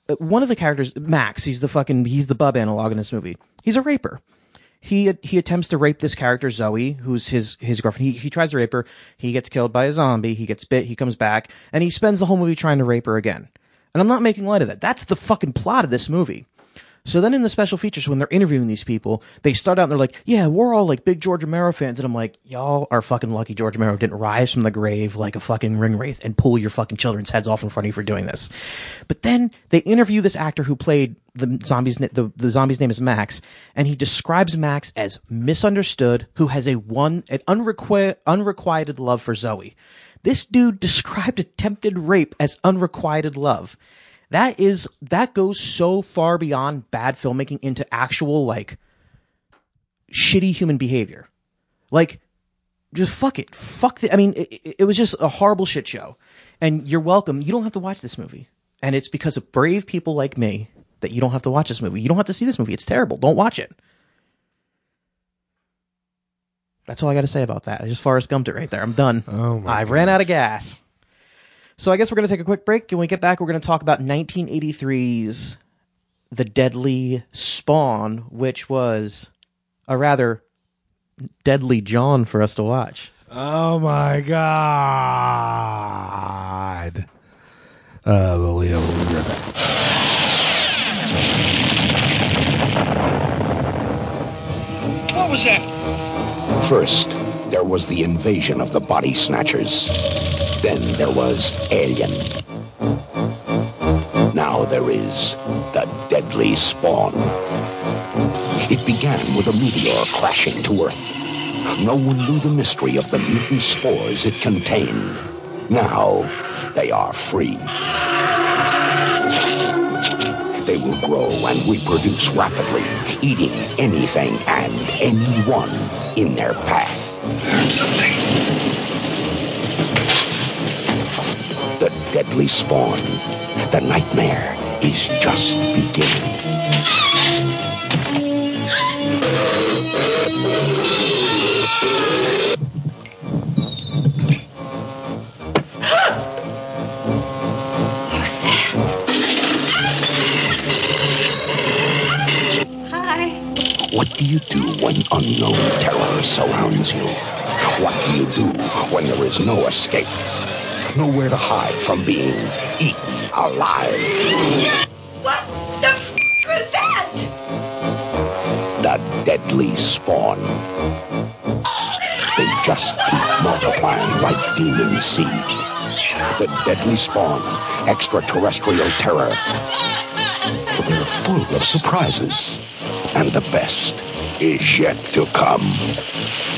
Uh, One of the characters, Max, he's the fucking, he's the bub analog in this movie. He's a raper he he attempts to rape this character Zoe, who's his his girlfriend. He he tries to rape her. He gets killed by a zombie. He gets bit. He comes back, and he spends the whole movie trying to rape her again. And I'm not making light of that. That's the fucking plot of this movie. So then in the special features, when they're interviewing these people, they start out and they're like, yeah, we're all like big George Romero fans. And I'm like, y'all are fucking lucky George Romero didn't rise from the grave like a fucking Ringwraith and pull your fucking children's heads off in front of you for doing this. But then they interview this actor who played the zombie's, the, the zombie's name is Max, and he describes Max as misunderstood, who has a one, an unrequ- unrequited love for Zoe. This dude described attempted rape as unrequited love. That is that goes so far beyond bad filmmaking into actual like shitty human behavior. Like just fuck it. Fuck the, i mean it, it- was just a horrible shit show. And you're welcome. You don't have to watch this movie. And it's because of brave people like me that you don't have to watch this movie. You don't have to see this movie. It's terrible. Don't watch it that's all i got to say about that i just forrest gumped it right there i'm done Oh my i ran out of gas so I guess we're going to take a quick break. When we get back, we're going to talk about 1983's The Deadly Spawn, which was a rather deadly John for us to watch. Oh my god. Uh, but we will be right back. What was that? First, there was the invasion of the body snatchers. Then there was Alien. Now there is the deadly spawn. It began with a meteor crashing to Earth. No one knew the mystery of the mutant spores it contained. Now they are free. They will grow and reproduce rapidly, eating anything and anyone in their path. Learned something. The deadly spawn. The nightmare is just beginning. What do you do when unknown terror surrounds you? What do you do when there is no escape? Nowhere to hide from being eaten alive. What the f- was that? The deadly spawn. They just keep multiplying like demon seed. The deadly spawn, extraterrestrial terror. They're full of surprises. And the best is yet to come.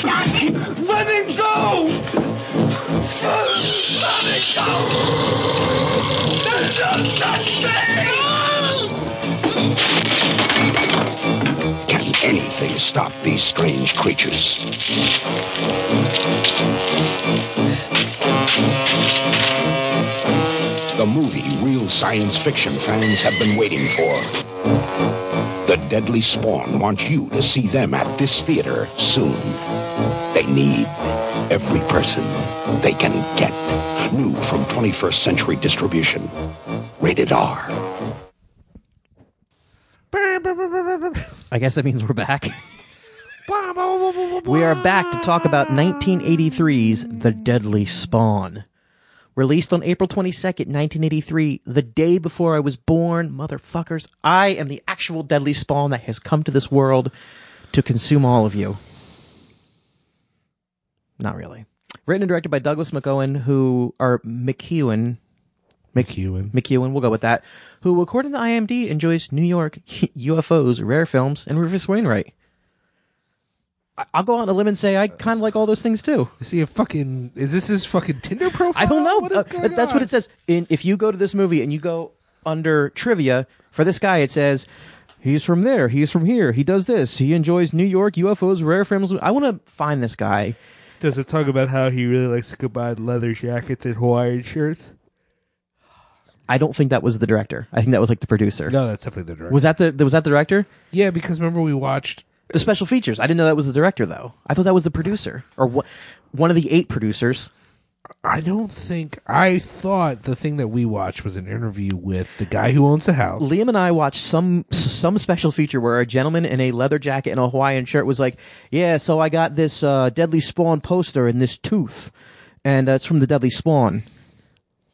Let it go! Let it go! There's no such thing! Can anything stop these strange creatures? The movie real science fiction fans have been waiting for. The Deadly Spawn wants you to see them at this theater soon. They need every person they can get. New from 21st Century Distribution. Rated R. I guess that means we're back. we are back to talk about 1983's The Deadly Spawn. Released on April 22nd, 1983, the day before I was born, motherfuckers, I am the actual deadly spawn that has come to this world to consume all of you. Not really. Written and directed by Douglas McKeown, who, or McEwen, McEwen. McEwen, we'll go with that, who, according to IMD, enjoys New York, UFOs, rare films, and Rufus Wainwright. I'll go on a limb and say I kind of like all those things too. Is he a fucking? Is this his fucking Tinder profile? I don't know. What is Uh, going that's what it says. In, if you go to this movie and you go under trivia for this guy, it says he's from there, he's from here, he does this, he enjoys New York, UFOs, rare films. I want to find this guy. Does it talk about how he really likes to combine leather jackets and Hawaiian shirts? I don't think that was the director. I think that was like the producer. No, that's definitely the director. Was that the was that the director? yeah, because remember we watched. The special features. I didn't know that was the director though. I thought that was the producer or wha- one of the eight producers. I don't think I thought the thing that we watched was an interview with the guy who owns the house. Liam and I watched some some special feature where a gentleman in a leather jacket and a Hawaiian shirt was like, "Yeah, so I got this uh, Deadly Spawn poster and this tooth, and uh, it's from the Deadly Spawn,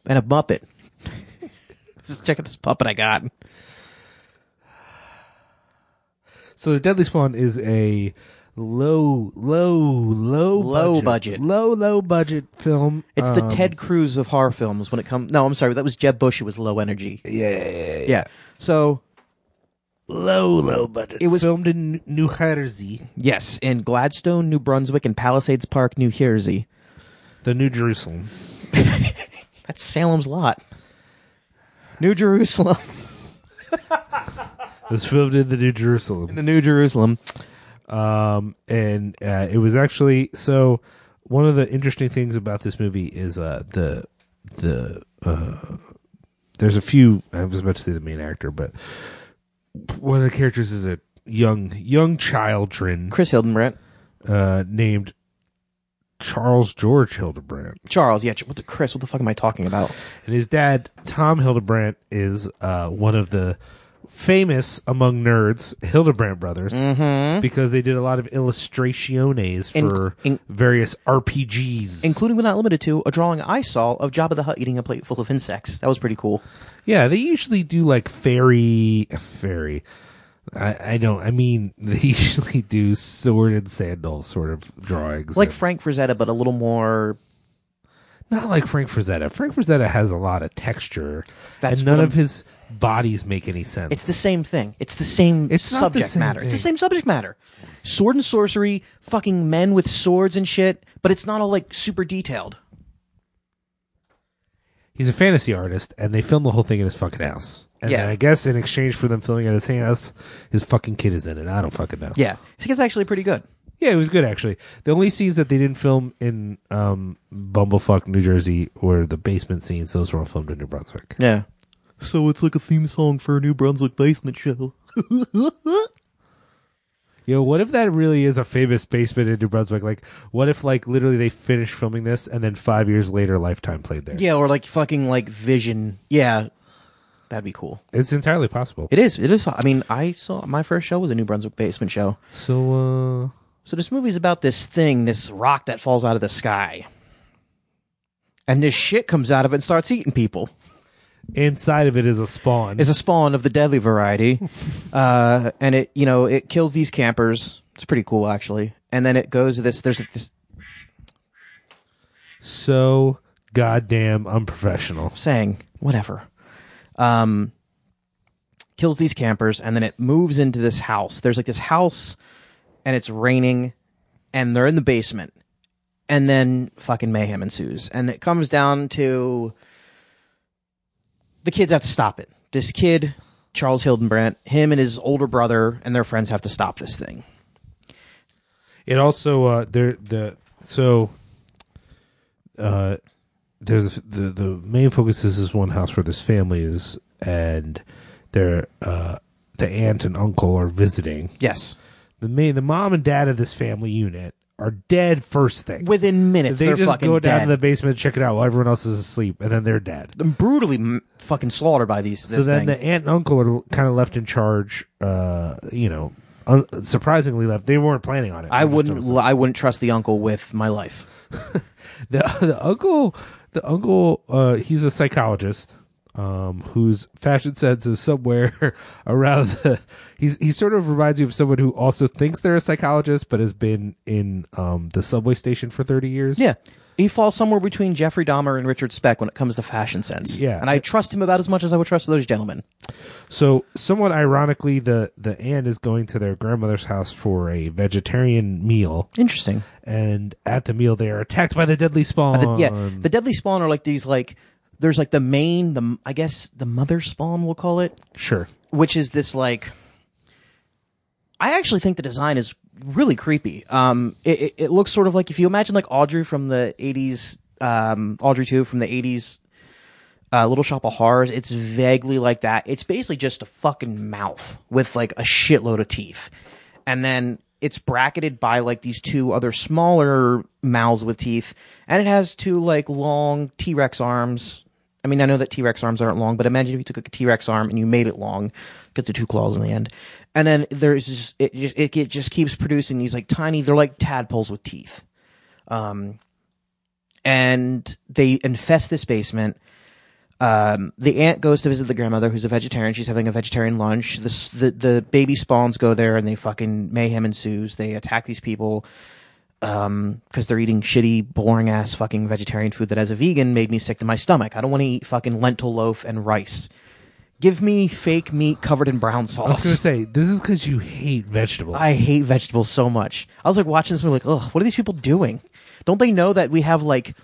and a Muppet. Just check out this puppet I got. So the Deadly Spawn is a low, low, low, Low budget. low, low budget film. It's the Um, Ted Cruz of horror films when it comes. No, I'm sorry, that was Jeb Bush. It was low energy. Yeah, yeah, yeah, yeah. Yeah. So low, low budget. It was- filmed in New Jersey, yes, in Gladstone, New Brunswick, and Palisades Park, New Jersey. the New Jerusalem. That's Salem's Lot. New Jerusalem. It was filmed in the New Jerusalem. the New Jerusalem. um, and uh, it was actually so. One of the interesting things about this movie is uh, the the uh, there's a few. I was about to say the main actor, but one of the characters is a young young children Chris Hildebrandt. uh, named Charles George Hildebrandt, Charles, yeah, what the Chris? What the fuck am I talking about? and his dad Tom Hildebrandt is uh, one of the famous among nerds Hildebrandt brothers mm-hmm. because they did a lot of illustrationes In- for in- various RPGs, Including but not limited to a drawing I saw of Jabba the Hutt eating a plate full of insects. That was pretty cool. yeah, they usually do like fairy fairy. I, I don't. I mean, they usually do sword and sandal sort of drawings, Like and- Frank Frazetta, but a little more. not like Frank Frazetta. Frank Frazetta has a lot of texture, That's and none of his bodies make any sense. It's the same thing. It's the same It's not the subject same matter. It's the thing. same subject matter. Sword and sorcery, fucking men with swords and shit, but it's not all like super detailed. he's a fantasy artist, and they filmed the whole thing in his fucking house. And Yeah. then I guess in exchange for them filming at his house, his fucking kid is in it. I don't fucking know. Yeah, I think it's actually pretty good. Yeah, it was good actually. The only scenes that they didn't film in um, Bumblefuck, New Jersey, were the basement scenes. Those were all filmed in New Brunswick. Yeah. So it's like a theme song for a New Brunswick basement show. Yo, what if that really is a famous basement in New Brunswick? Like, what if like literally they finished filming this and then five years later, Lifetime played there? Yeah, or like fucking like Vision. Yeah, that'd be cool. it's entirely possible. It is. It is. I mean, I saw my first show was a New Brunswick basement show. So, uh, So this movie's about this thing, this rock that falls out of the sky. And this shit comes out of it and starts eating people. Inside of it is a spawn. It's a spawn of the deadly variety. uh, and it, you know, it kills these campers. It's pretty cool, actually. And then it goes to this, there's this so goddamn unprofessional. saying, whatever. Um, kills these campers, and then it moves into this house. There's like this house, and it's raining, and they're in the basement. And then fucking mayhem ensues. And it comes down to the kids have to stop it. This kid, Charles Hildebrandt, him and his older brother and their friends have to stop this thing. It also uh there the so uh there's the the main focus is this one house where this family is and their uh the aunt and uncle are visiting. Yes. The main the mom and dad of this family unit are dead first thing. Within minutes, they they're just fucking go down dead. to the basement, check it out while everyone else is asleep, and then they're dead. brutally m- fucking slaughtered by these. So then the aunt and uncle are kind of left in charge. Uh, you know, un- surprisingly left. They weren't planning on it. I wouldn't. I wouldn't trust the uncle with my life. the the uncle the uncle uh he's a psychologist um whose fashion sense is somewhere around the he's he sort of reminds you of someone who also thinks they're a psychologist but has been in um the subway station for 30 years Yeah. He falls somewhere between Jeffrey Dahmer and Richard Speck when it comes to fashion sense. Yeah. And I trust him about as much as I would trust those gentlemen. so somewhat ironically the the aunt is going to their grandmother's house for a vegetarian meal Interesting. and at the meal they are attacked by the deadly spawn The- yeah. The deadly spawn are like these, like, there's like the main, the I guess the mother spawn, we'll call it, sure which is this like. I actually think the design is really creepy. Um, it, it, it looks sort of like if you imagine like Audrey from the '80s, um, Audrey two from the '80s, uh, Little Shop of Horrors. It's vaguely like that. It's basically just a fucking mouth with like a shitload of teeth, and then it's bracketed by like these two other smaller mouths with teeth, and it has two like long T Rex arms. I mean, I know that T Rex arms aren't long, but imagine if you took a T Rex arm and you made it long, get the two claws in the end, and then there's just it just it, it just keeps producing these like tiny. They're like tadpoles with teeth, um, and they infest this basement um, the aunt goes to visit the grandmother who's a vegetarian. She's having a vegetarian lunch. The, the the baby spawns go there and they fucking mayhem ensues. They attack these people um because they're eating shitty, boring ass fucking vegetarian food that as a vegan made me sick to my stomach. I don't want to eat fucking lentil loaf and rice. Give me fake meat covered in brown sauce. I was gonna say this is because you hate vegetables. I hate vegetables so much. I was like watching this movie, like, ugh, what are these people doing? Don't they know that we have like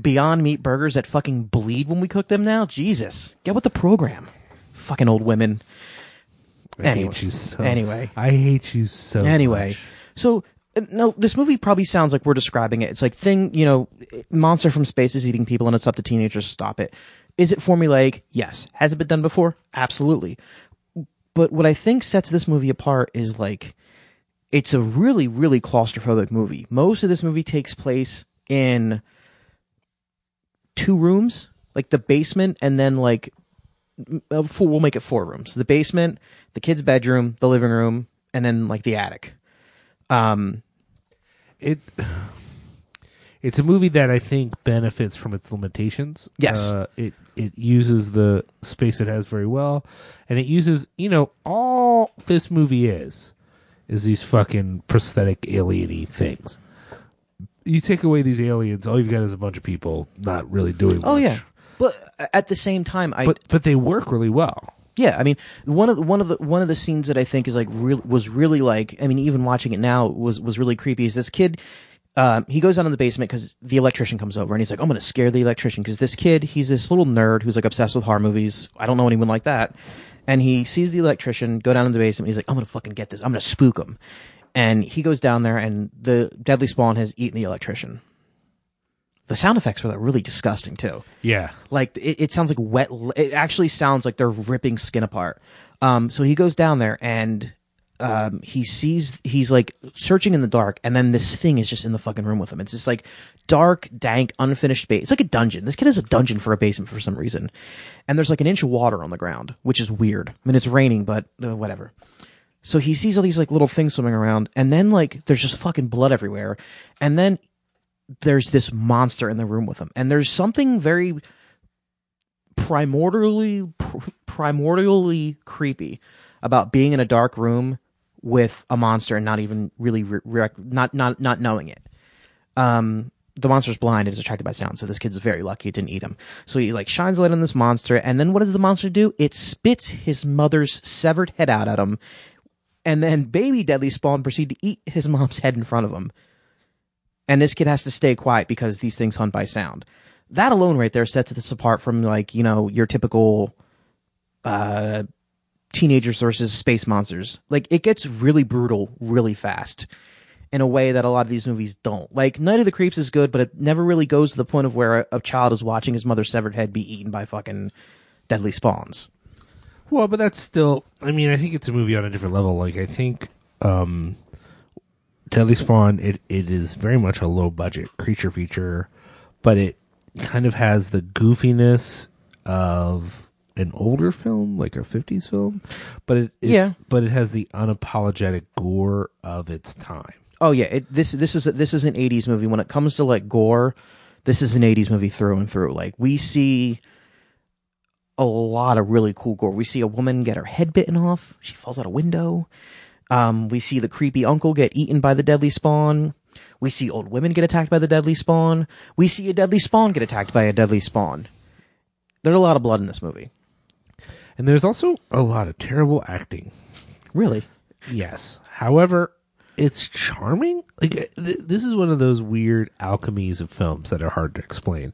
Beyond Meat burgers that fucking bleed when we cook them now? Jesus, get with the program. Fucking old women. I Anyway. hate you so. Anyway. I hate you so. Anyway, much. so no, this movie probably sounds like we're describing it. It's like thing, you know, monster from space is eating people, and it's up to teenagers to stop it. Is it formulaic? Yes. Has it been done before? Absolutely. But what I think sets this movie apart is like, it's a really, really claustrophobic movie. Most of this movie takes place in two rooms, like the basement, and then like uh, four, we'll make it four rooms: the basement, the kid's bedroom, the living room, and then like the attic. Um, it it's a movie that I think benefits from its limitations. Yes. uh, it it uses the space it has very well, and it uses you know all this movie is is these fucking prosthetic alieny things. You take away these aliens, all you've got is a bunch of people not really doing. oh much. yeah, but at the same time, I but but they work really well. Yeah, I mean one of the, one of the one of the scenes that I think is like real was really like I mean even watching it now was was really creepy. Is this kid? Um, he goes down in the basement because the electrician comes over and he's like, "I'm gonna scare the electrician." Because this kid, he's this little nerd who's like obsessed with horror movies. I don't know anyone like that. And he sees the electrician go down in the basement. He's like, "I'm gonna fucking get this. I'm gonna spook him." And he goes down there, and the deadly spawn has eaten the electrician. The sound effects were really disgusting too. Yeah, like it, it sounds like wet it actually sounds like they're ripping skin apart. Um so he goes down there and um he sees he's like searching in the dark and then this thing is just in the fucking room with him. It's just like dark dank unfinished space it's like a dungeon. This kid has a dungeon for a basement for some reason. And there's like an inch of water on the ground which is weird. I mean it's raining but uh, whatever. So he sees all these like little things swimming around and then like there's just fucking blood everywhere. And then there's this monster in the room with him and there's something very primordially pr- primordially creepy about being in a dark room with a monster and not even really re- not not not knowing it. Um the monster's blind and is attracted by sound so this kid's very lucky it didn't eat him. So he like shines light on this monster and then what does the monster do? It spits his mother's severed head out at him and then baby deadly spawn proceed to eat his mom's head in front of him and this kid has to stay quiet because these things hunt by sound. That alone right there sets this apart from like, you know, your typical uh teenagers versus space monsters. Like it gets really brutal really fast in a way that a lot of these movies don't. Like Night of the Creeps is good, but it never really goes to the point of where a, a child is watching his mother's severed head be eaten by fucking deadly spawns. Well, but that's still. I mean, I think it's a movie on a different level. Like, I think um, Deadly Spawn, it, it is very much a low budget creature feature, but it kind of has the goofiness of an older film, like a 50s film, but it Yeah. but it has the unapologetic gore of its time. Oh yeah, it, this this is this is an '80s movie. When it comes to like gore, this is an '80s movie through and through. Like we see a lot of really cool gore. We see a woman get her head bitten off. She falls out a window. Um, we see the creepy uncle get eaten by the deadly spawn. We see old women get attacked by the deadly spawn. We see a deadly spawn get attacked by a deadly spawn. There's a lot of blood in this movie. And there's also a lot of terrible acting. Really? Yes. However, it's charming. Like th- this is one of those weird alchemies of films that are hard to explain.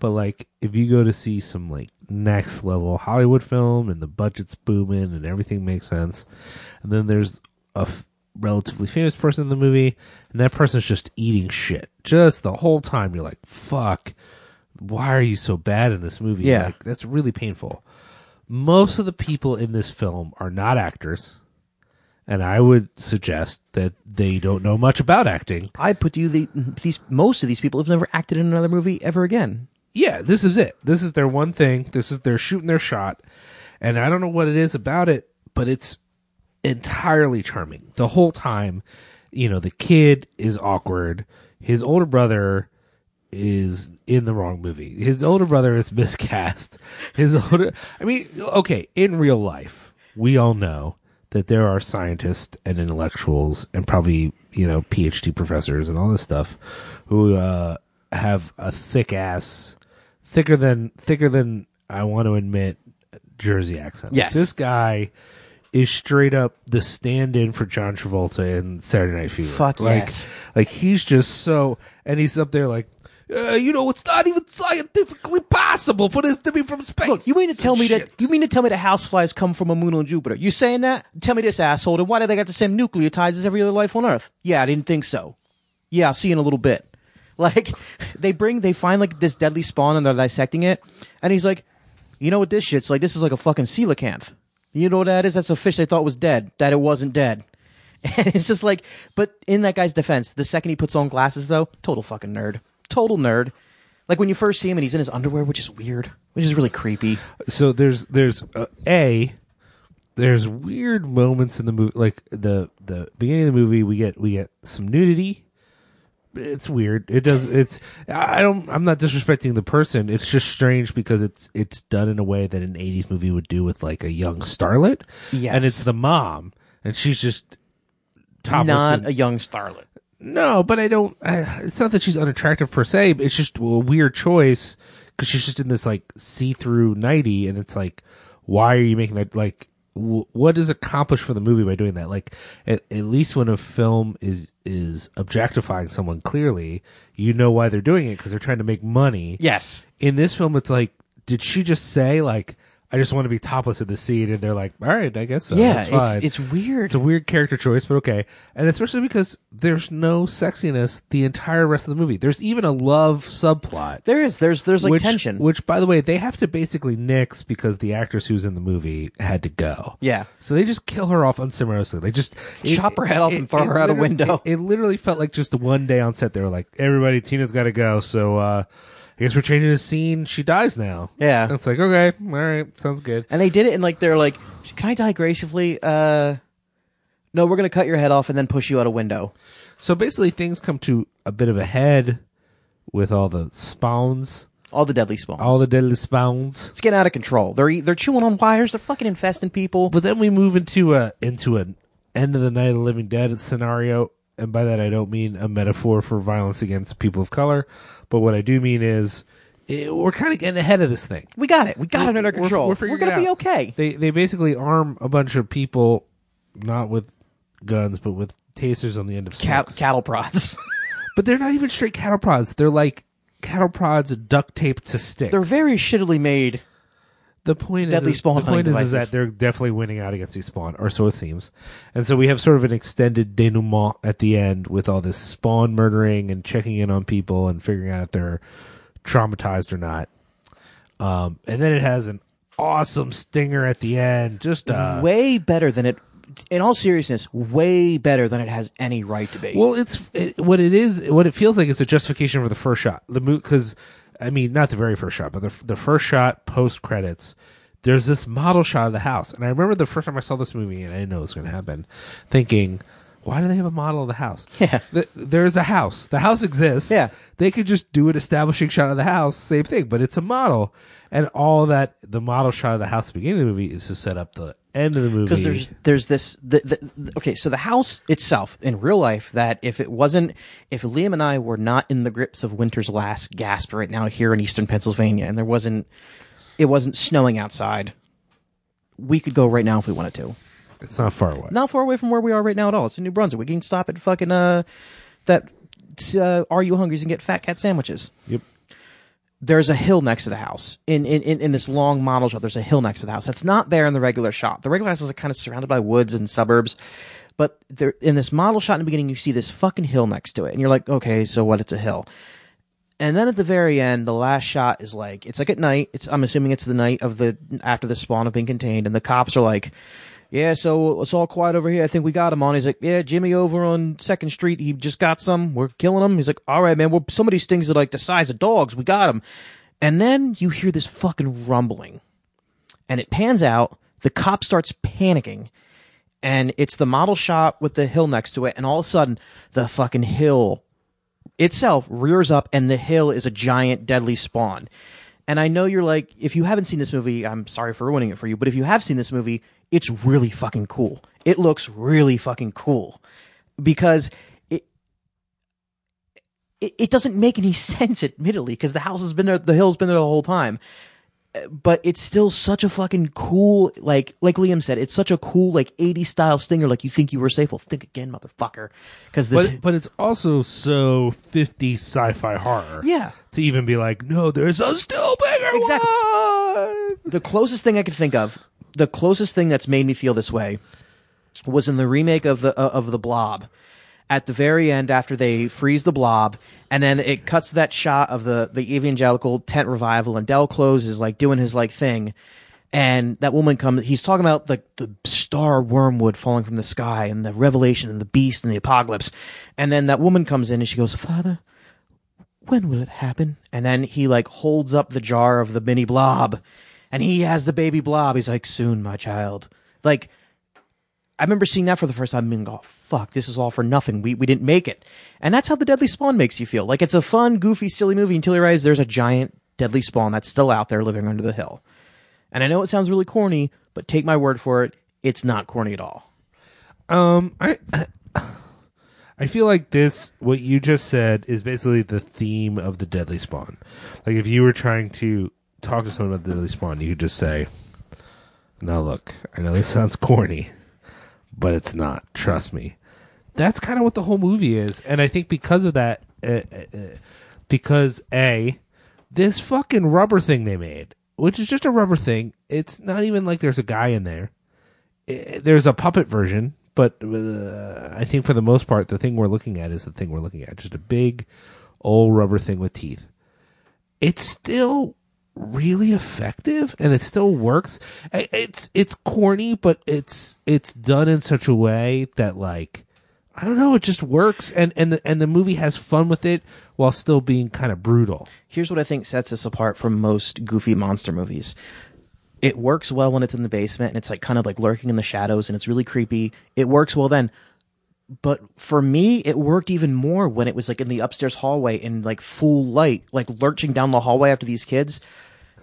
But like if you go to see some like next level Hollywood film and the budget's booming and everything makes sense, and then there's a f- relatively famous person in the movie and that person's just eating shit just the whole time. You're like, fuck. Why are you so bad in this movie? Yeah. Like, that's really painful. Most of the people in this film are not actors and I would suggest that they don't know much about acting. I put you the these most of these people have never acted in another movie ever again. Yeah, this is it. This is their one thing. This is they're shooting their shot, and I don't know what it is about it, but it's entirely charming the whole time. You know, the kid is awkward. His older brother is in the wrong movie. His older brother is miscast. His older, I mean, okay, in real life, we all know that there are scientists and intellectuals and probably, you know, PhD professors and all this stuff who, uh, have a thick ass, thicker than, thicker than I want to admit, Jersey accent. Yes. This guy is straight up the stand in for John Travolta in Saturday Night Fever. Fuck like, yes. like he's just so, and he's up there like, uh, you know, it's not even scientifically possible for this to be from space. Look, you mean to tell me shit. that you mean to tell me that houseflies come from a moon on Jupiter? You saying that? Tell me this, asshole. Then why do they got the same nucleotides as every other life on Earth? Yeah, I didn't think so. Yeah, I'll see you in a little bit. Like they bring, they find like this deadly spawn and they're dissecting it, and he's like, you know what this shit's like? This is like a fucking coelacanth. You know what that is? That's a fish they thought was dead. That it wasn't dead. And it's just like, but in that guy's defense, the second he puts on glasses, though, total fucking nerd. Total nerd. Like when you first see him and he's in his underwear, which is weird, which is really creepy. so there's there's uh, a there's weird moments in the movie like the the beginning of the movie we get we get some nudity it's weird it does it's i don't i'm not disrespecting the person it's just strange because it's it's done in a way that an 80s movie would do with like a young starlet Yes. and it's the mom and she's just topless Not and- a young starlet. no, but I don't. I, it's not that she's unattractive per se. But it's just a weird choice because she's just in this like see-through nighty, and it's like, why are you making that? Like, w- what is accomplished for the movie by doing that? Like, at, at least when a film is is objectifying someone clearly, you know why they're doing it because they're trying to make money. Yes. In this film, it's like, did she just say like? I just want to be topless in the scene, and they're like, "All right, I guess so. yeah, that's fine." it's it's weird. It's a weird character choice, but okay. And especially because there's no sexiness the entire rest of the movie. There's even a love subplot. there is there's there's like which, tension. Which, by the way, they have to basically nix because the actress who's in the movie had to go. Yeah. So they just kill her off unceremoniously. They just Chop her head off and throw her out a window. It, it literally felt like just one day on set. They were like, "Everybody, Tina's got to go." So uh I guess we're changing the scene. She dies now. Yeah. And it's like, okay, all right, sounds good. and they did it and like they're like, "Can I die gracefully?" Uh no, we're gonna cut your head off and then push you out a window. So basically, things come to a bit of a head with all the spawns, All the deadly spawns. all the deadly spawns. it's getting out of control. They're they're chewing on wires. They're fucking infesting people. But then we move into a into an end of the night of the living dead scenario, and by that I don't mean a metaphor for violence against people of color, but what I do mean is eh, we're kind of getting ahead of this thing. we got it. We got it under We're- control. We're, We're, gonna be okay. They they basically arm a bunch of people, not with guns, but with tasers on the end of Cat- sticks. cattle prods. But they're not even straight cattle prods. They're like cattle prods duct taped to sticks. they're very shittily made. The point deadly is spawn the point is, is that they're definitely winning out against these spawn, or so it seems. And so we have sort of an extended denouement at the end with all this spawn murdering and checking in on people and figuring out if they're traumatized or not. Um, and then it has an awesome stinger at the end. Just uh, Way better than it in all seriousness, way better than it has any right to be. Well, it's it, what it is. What it feels like is a justification for the first shot. The because I mean, not the very first shot, but the the first shot post credits. There's this model shot of the house, and I remember the first time I saw this movie, and I didn't know it was going to happen, thinking, "Why do they have a model of the house? Yeah. Th- there's a house. The house exists. Yeah. they could just do an establishing shot of the house, same thing, but it's a model." And all that the model shot of the house at the beginning of the movie is to set up the end of the movie. because there's there's this the, the, the- okay so the house itself in real life that if it wasn't if liam and i were not in the grips of winter's last gasp right now here in eastern pennsylvania and there wasn't it wasn't snowing outside we could go right now if we wanted to it's not far away. not far away from where we are right now at all it's in new brunswick we can stop at fucking uh that uh, are you hungry and get fat cat sandwiches Yep. There's a hill next to the house. In, in, in, in this long model shot, there's a hill next to the house. That's not there in the regular shot. The regular house is kind of surrounded by woods and suburbs. But there, in this model shot in the beginning, you see this fucking hill next to it. And you're like, okay, so what? It's a hill. And then at the very end, the last shot is like, it's like at night. It's, I'm assuming it's the night of the, after the spawn of being contained. And the cops are like, yeah, so it's all quiet over here. I think we got him on. He's like, yeah, Jimmy over on Second Street. He just got some. We're killing him. He's like, all right, man. Well, some of these things are like the size of dogs. We got him. And then you hear this fucking rumbling, and it pans out. The cop starts panicking, and it's the model shop with the hill next to it. And all of a sudden, the fucking hill itself rears up, and the hill is a giant deadly spawn. And I know you're like, if you haven't seen this movie, I'm sorry for ruining it for you, but if you have seen this movie, it's really fucking cool. It looks really fucking cool because it it, it doesn't make any sense, admittedly, because the house has been there, the hill's been there the whole time. But it's still such a fucking cool, like, like Liam said, it's such a cool, like, 80s style stinger, like you think you were safe. Well, think again, motherfucker. Because this, But but it's also so 50 sci-fi horror. yeah. To even be like, no, there's a still bigger Exactly. one. the closest thing I could think of, the closest thing that's made me feel this way, was in the remake of the uh, of the Blob. At the very end, after they freeze the Blob, and then it cuts that shot of the the evangelical tent revival, and Del Close is like doing his like thing, and that woman comes. He's talking about like the star wormwood falling from the sky, and the revelation, and the beast, and the apocalypse, and then that woman comes in, and she goes, "Father, when will it happen? And then he like holds up the jar of the mini blob and he has the baby blob. He's like, soon, my child. Like, I remember seeing that for the first time and being, oh, fuck, this is all for nothing. We, we didn't make it. And that's how the Deadly Spawn makes you feel. Like, it's a fun, goofy, silly movie until you realize there's a giant Deadly Spawn that's still out there living under the hill. And I know it sounds really corny, but take my word for it, it's not corny at all. Um, I I feel like this what you just said is basically the theme of the Deadly Spawn. Like if you were trying to talk to someone about the Deadly Spawn, you could just say, "Now look, I know this sounds corny, but it's not. Trust me." That's kind of what the whole movie is, and I think because of that, uh, uh, uh, because a this fucking rubber thing they made, which is just a rubber thing. It's not even like there's a guy in there eh, there's a puppet version, but uh, I think for the most part, the thing we're looking at is the thing we're looking at. Just a big old rubber thing with teeth. It's still really effective, and it still works. It's it's corny, but it's it's done in such a way that like I don't know, it just works, and and the, and the movie has fun with it while still being kind of brutal. Here's what I think sets us apart from most goofy monster movies. It works well when it's in the basement and it's like kind of like lurking in the shadows and it's really creepy. It works well then. But for me, it worked even more when it was like in the upstairs hallway in like full light, like lurching down the hallway after these kids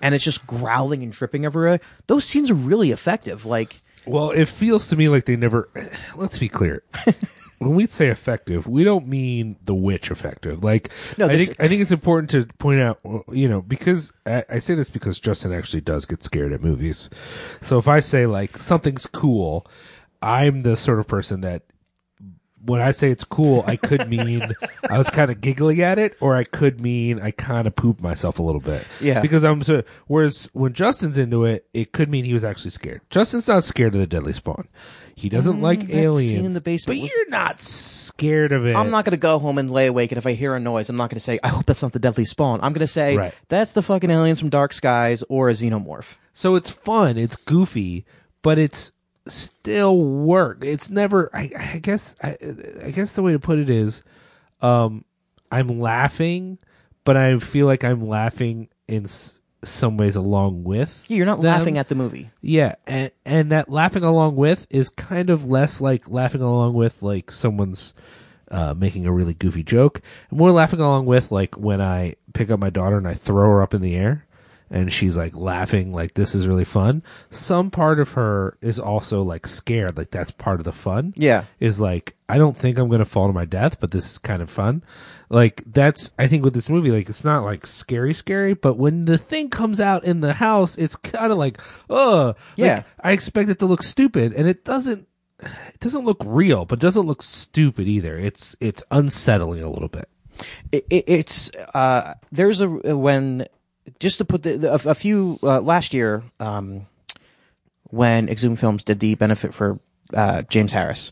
and it's just growling and tripping everywhere. Those scenes are really effective. Like, Well, it feels to me like they never. Let's be clear. when we say effective, we don't mean the witch effective. Like, No, I think I think it's important to point out, you know, because I, I say this because Justin actually does get scared at movies. So if I say like something's cool, I'm the sort of person that when I say it's cool, I could mean I was kind of giggling at it, or I could mean I kind of pooped myself a little bit. Yeah. Because I'm so. Whereas when Justin's into it, it could mean he was actually scared. Justin's not scared of the Deadly Spawn. He doesn't like Mm, scene aliens. in the basement but was- you're not scared of it. I'm not going to go home and lay awake, and if I hear a noise, I'm not going to say, I hope that's not the deadly spawn. I'm going to say, Right. that's the fucking aliens from Dark Skies or a xenomorph. So it's fun. It's goofy, but it's still work. It's never. I, I guess. I, I guess the way to put it is, um, I'm laughing, but I feel like I'm laughing in s- some ways along with. Yeah, You're not them. laughing at the movie. Yeah, and and that laughing along with is kind of less like laughing along with like someone's uh, making a really goofy joke, and more laughing along with like when I pick up my daughter and I throw her up in the air, and she's like laughing like this is really fun. Some part of her is also like scared, like that's part of the fun. Yeah. is like I don't think I'm gonna fall to my death, but this is kind of fun. Like that's I think with this movie, like it's not like scary, scary, but when the thing comes out in the house, it's kind of like, oh, Yeah. I expect it to look stupid, and it doesn't. It doesn't look real, but doesn't look stupid either. It's it's unsettling a little bit. it, it, it's uh, there's a when just to put the, the a, a few uh, last year um, when Exhumed Films did the benefit for uh, James Harris,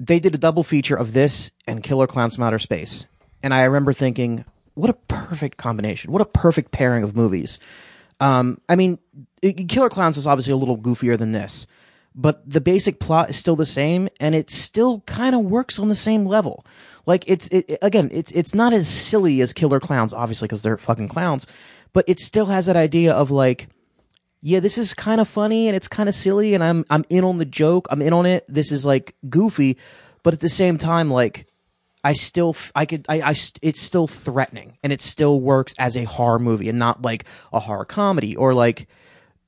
they did a double feature of this and Killer Clowns from Outer Space, and I remember thinking, what a perfect combination, what a perfect pairing of movies. Um, I mean, it- Killer Clowns is obviously a little goofier than this, but the basic plot is still the same, and it still kind of works on the same level. Like it's it, again, it's it's not as silly as Killer Clowns, obviously, because they're fucking clowns, but it still has that idea of like, yeah, this is kind of funny and it's kind of silly, and I'm I'm in on the joke, I'm in on it. This is like goofy, but at the same time, like I still, I could, I, I, it's still threatening and it still works as a horror movie and not like a horror comedy or like,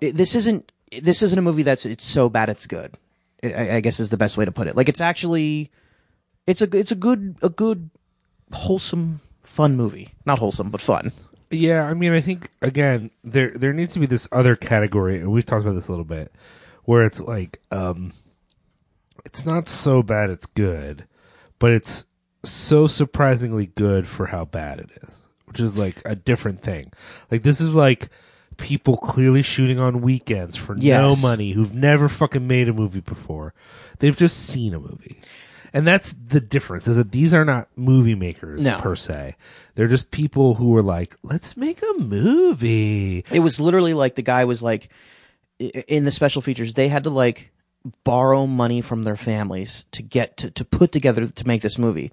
it, this isn't, this isn't a movie that's, it's so bad it's good. I, I guess is the best way to put it. Like it's actually, it's a, it's a good, a good, wholesome, fun movie. Not wholesome, but fun. Yeah, I mean, I think again there there needs to be this other category, and we've talked about this a little bit, where it's like, um, it's not so bad it's good, but it's so surprisingly good for how bad it is, which is like a different thing. Like this is like people clearly shooting on weekends for Yes. no money who've never fucking made a movie before. They've just seen a movie. And that's the difference is that these are not movie makers No. per se. They're just people who were like, let's make a movie. It was literally like the guy was like, in the special features, they had to like borrow money from their families to get to, to put together to make this movie.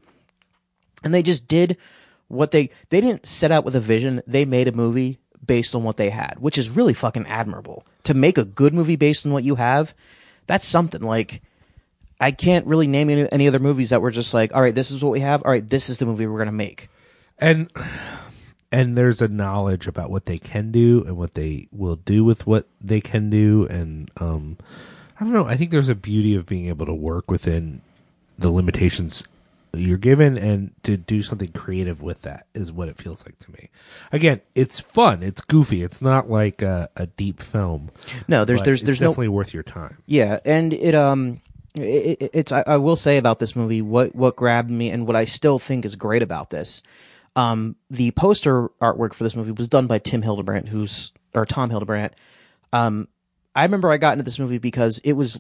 And they just did what they, they didn't set out with a vision. They made a movie based on what they had, which is really fucking admirable. To make a good movie based on what you have, that's something like, I can't really name any, any other movies that were just like, all right, this is what we have. All right, this is the movie we're going to make. And and there's a knowledge about what they can do and what they will do with what they can do and um I don't know, I think there's a beauty of being able to work within the limitations you're given and to do something creative with that is what it feels like to me. Again, it's fun, it's goofy, it's not like a, a deep film. No, there's, there's, there's no, definitely worth your time. Yeah, and it um, it, it, it's I, I will say about this movie what what grabbed me and what I still think is great about this. Um, the poster artwork for this movie was done by Tim Hildebrandt, who's or Tom Hildebrandt. Um, I remember I got into this movie because it was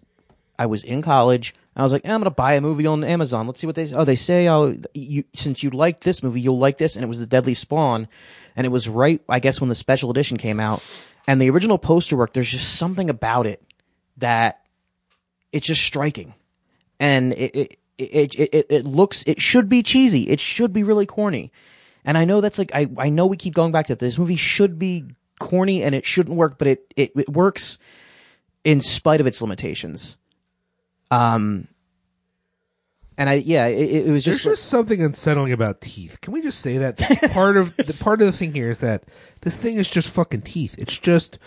I was in college. I was like, eh, I'm gonna buy a movie on Amazon. Let's see what they say. Oh, they say, oh, you since you like this movie, you'll like this, and it was the Deadly Spawn, and it was right, I guess, when the special edition came out, and the original poster work. There's just something about it that it's just striking, and it it, it it it looks it should be cheesy. It should be really corny, and I know that's like I I know we keep going back to. This movie should be corny and it shouldn't work, but it it, it works in spite of its limitations. Um, and I yeah, it, it was just. There's just, just something unsettling about teeth. Can we just say that? part of the part of the thing here is that this thing is just fucking teeth. It's just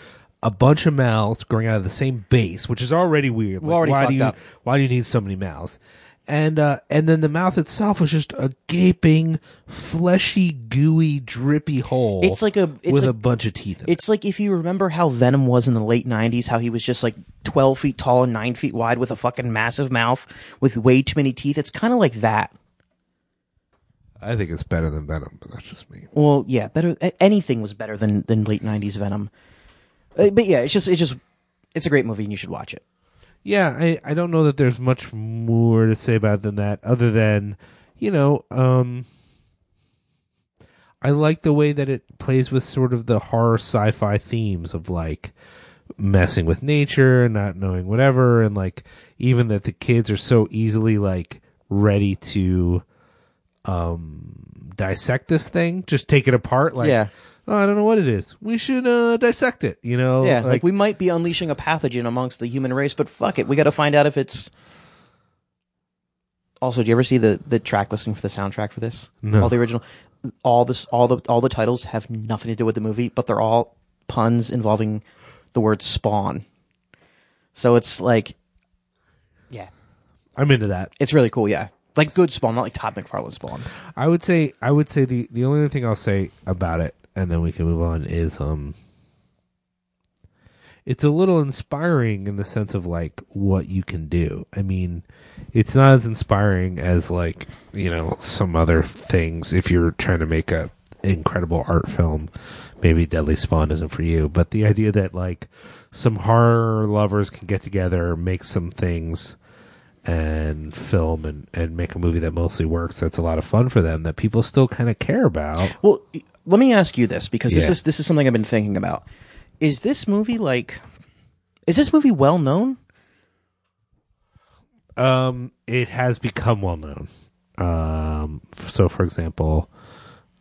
a bunch of mouths growing out of the same base, which is already weird. Like, already why fucked do you up. why do you need so many mouths? And uh and then the mouth itself was just a gaping, fleshy, gooey, drippy hole. It's like a- it's with like- a bunch of teeth. In It's like if you remember how Venom was in the late '90s, how he was just like 12 feet tall and nine feet wide with a fucking massive mouth with way too many teeth. It's kind of like that. I think it's better than Venom, but that's just me. Well, yeah, better. Anything was better than than late '90s Venom. Uh, but yeah, it's just it's just it's a great movie and you should watch it. Yeah, I, I don't know that there's much more to say about it than that, other than, you know, um, I like the way that it plays with sort of the horror sci-fi themes of like messing with nature and not knowing whatever and like even that the kids are so easily like ready to um dissect this thing just take it apart like Yeah. Oh, i don't know what it is we should uh dissect it you know Yeah, like, we might be unleashing a pathogen amongst the human race, but fuck it, we got to find out if it's. Also, do you ever see the the track listing for the soundtrack for this? No. All the original, all this, all the all the titles have nothing to do with the movie, but they're all puns involving the word spawn. So it's like, yeah, i'm into that it's really cool. Yeah, like good spawn, not like Todd McFarlane spawn. I would say I would say the the only other thing I'll say about it, and then we can move on, is um, it's a little inspiring in the sense of like what you can do. I mean, it's not as inspiring as like you know some other things. If you're trying to make a incredible art film, maybe Deadly Spawn isn't for you. But the idea that like some horror lovers can get together, make some things and film and, and make a movie that mostly works that's a lot of fun for them that people still kind of care about Well, let me ask you this because this Yeah. is this is something I've been thinking about. Is this movie like? Is this movie well known? um it has become well known um f- so for example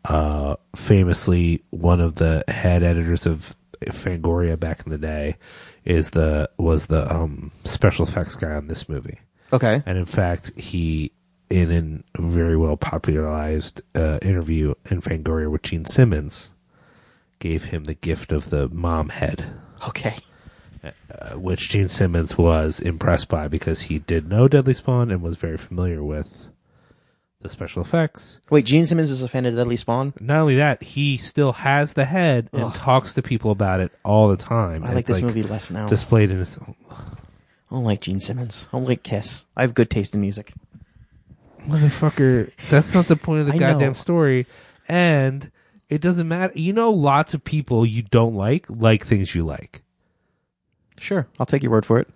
uh famously one of the head editors of fangoria back in the day is the was the um special effects guy on this movie Okay. And in fact, he, in a very well popularized uh, interview in Fangoria with Gene Simmons, gave him the gift of the mom head, Okay. uh, which Gene Simmons was impressed by because he did know Deadly Spawn and was very familiar with the special effects. Wait, Gene Simmons is a fan of Deadly Spawn. Not only that, he still has the head and talks to people about it all the time. I like this movie less now. Displayed in his. I don't like Gene Simmons. I don't like Kiss. I have good taste in music. Motherfucker that's not the point of the I goddamn know. story and it doesn't matter you know lots of people you don't like like things you like Sure, I'll take your word for it.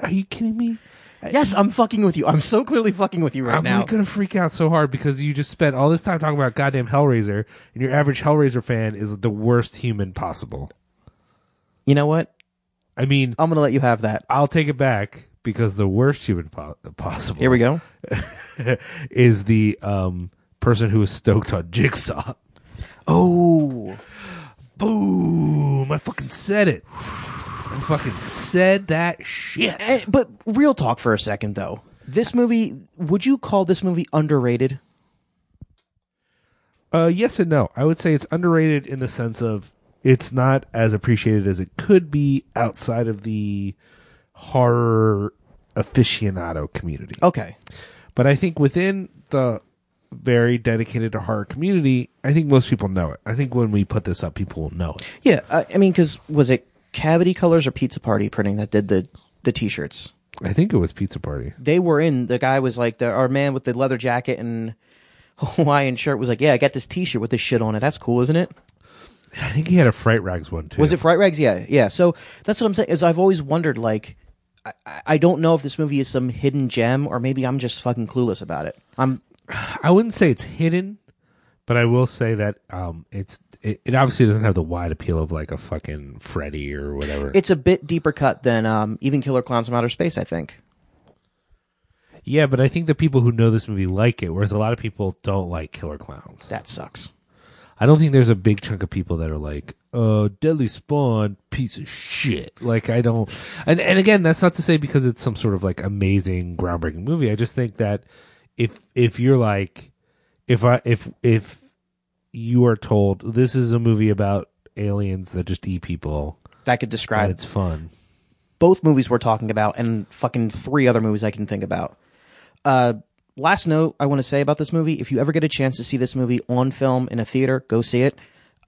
are you kidding me Yes, I'm fucking with you. I'm so clearly fucking with you right i'm now. gonna freak out so hard because you just spent all this time talking about goddamn hellraiser and your average hellraiser fan is the worst human possible You know what? i mean I'm gonna let you have that. i'll take it back because the worst human po- possible Here we go. is the um person who is stoked on jigsaw Oh, Boom! I fucking said it. I fucking said that shit. Eh, but real talk for a second though. This movie, would you call this movie underrated? Uh, yes and no. I would say it's underrated in the sense of it's not as appreciated as it could be outside of the horror aficionado community. Okay. But I think within the very dedicated to horror community, I think most people know it. I think when we put this up, people will know it. Yeah, I, I mean, because was it Cavity Colors or Pizza Party Printing that did the the T-shirts? I think it was Pizza Party. They were in. The guy was like the our man with the leather jacket and Hawaiian shirt was like, "Yeah, I got this T-shirt with this shit on it. That's cool, isn't it?" I think he had a Fright Rags one too. Was it Fright Rags? Yeah, yeah. So that's what I'm saying. Is I've always wondered, like, I, I don't know if this movie is some hidden gem or maybe I'm just fucking clueless about it. I'm I wouldn't say it's hidden, but I will say that um, it's it, it obviously doesn't have the wide appeal of like a fucking Freddy or whatever. it's a bit deeper cut than um, even Killer Clowns from Outer Space. I think. yeah, but I think the people who know this movie like it, whereas a lot of people don't like Killer Clowns. That sucks. I don't think there's a big chunk of people that are like, "Uh, Deadly Spawn, piece of shit." Like I don't, and and again, that's not to say because it's some sort of like amazing, groundbreaking movie. I just think that if if you're like, if I if if you are told this is a movie about aliens that just eat people, That could describe it's fun. both movies we're talking about and fucking three other movies I can think about. Uh, last note I want to say about this movie: if you ever get a chance to see this movie on film in a theater, go see it.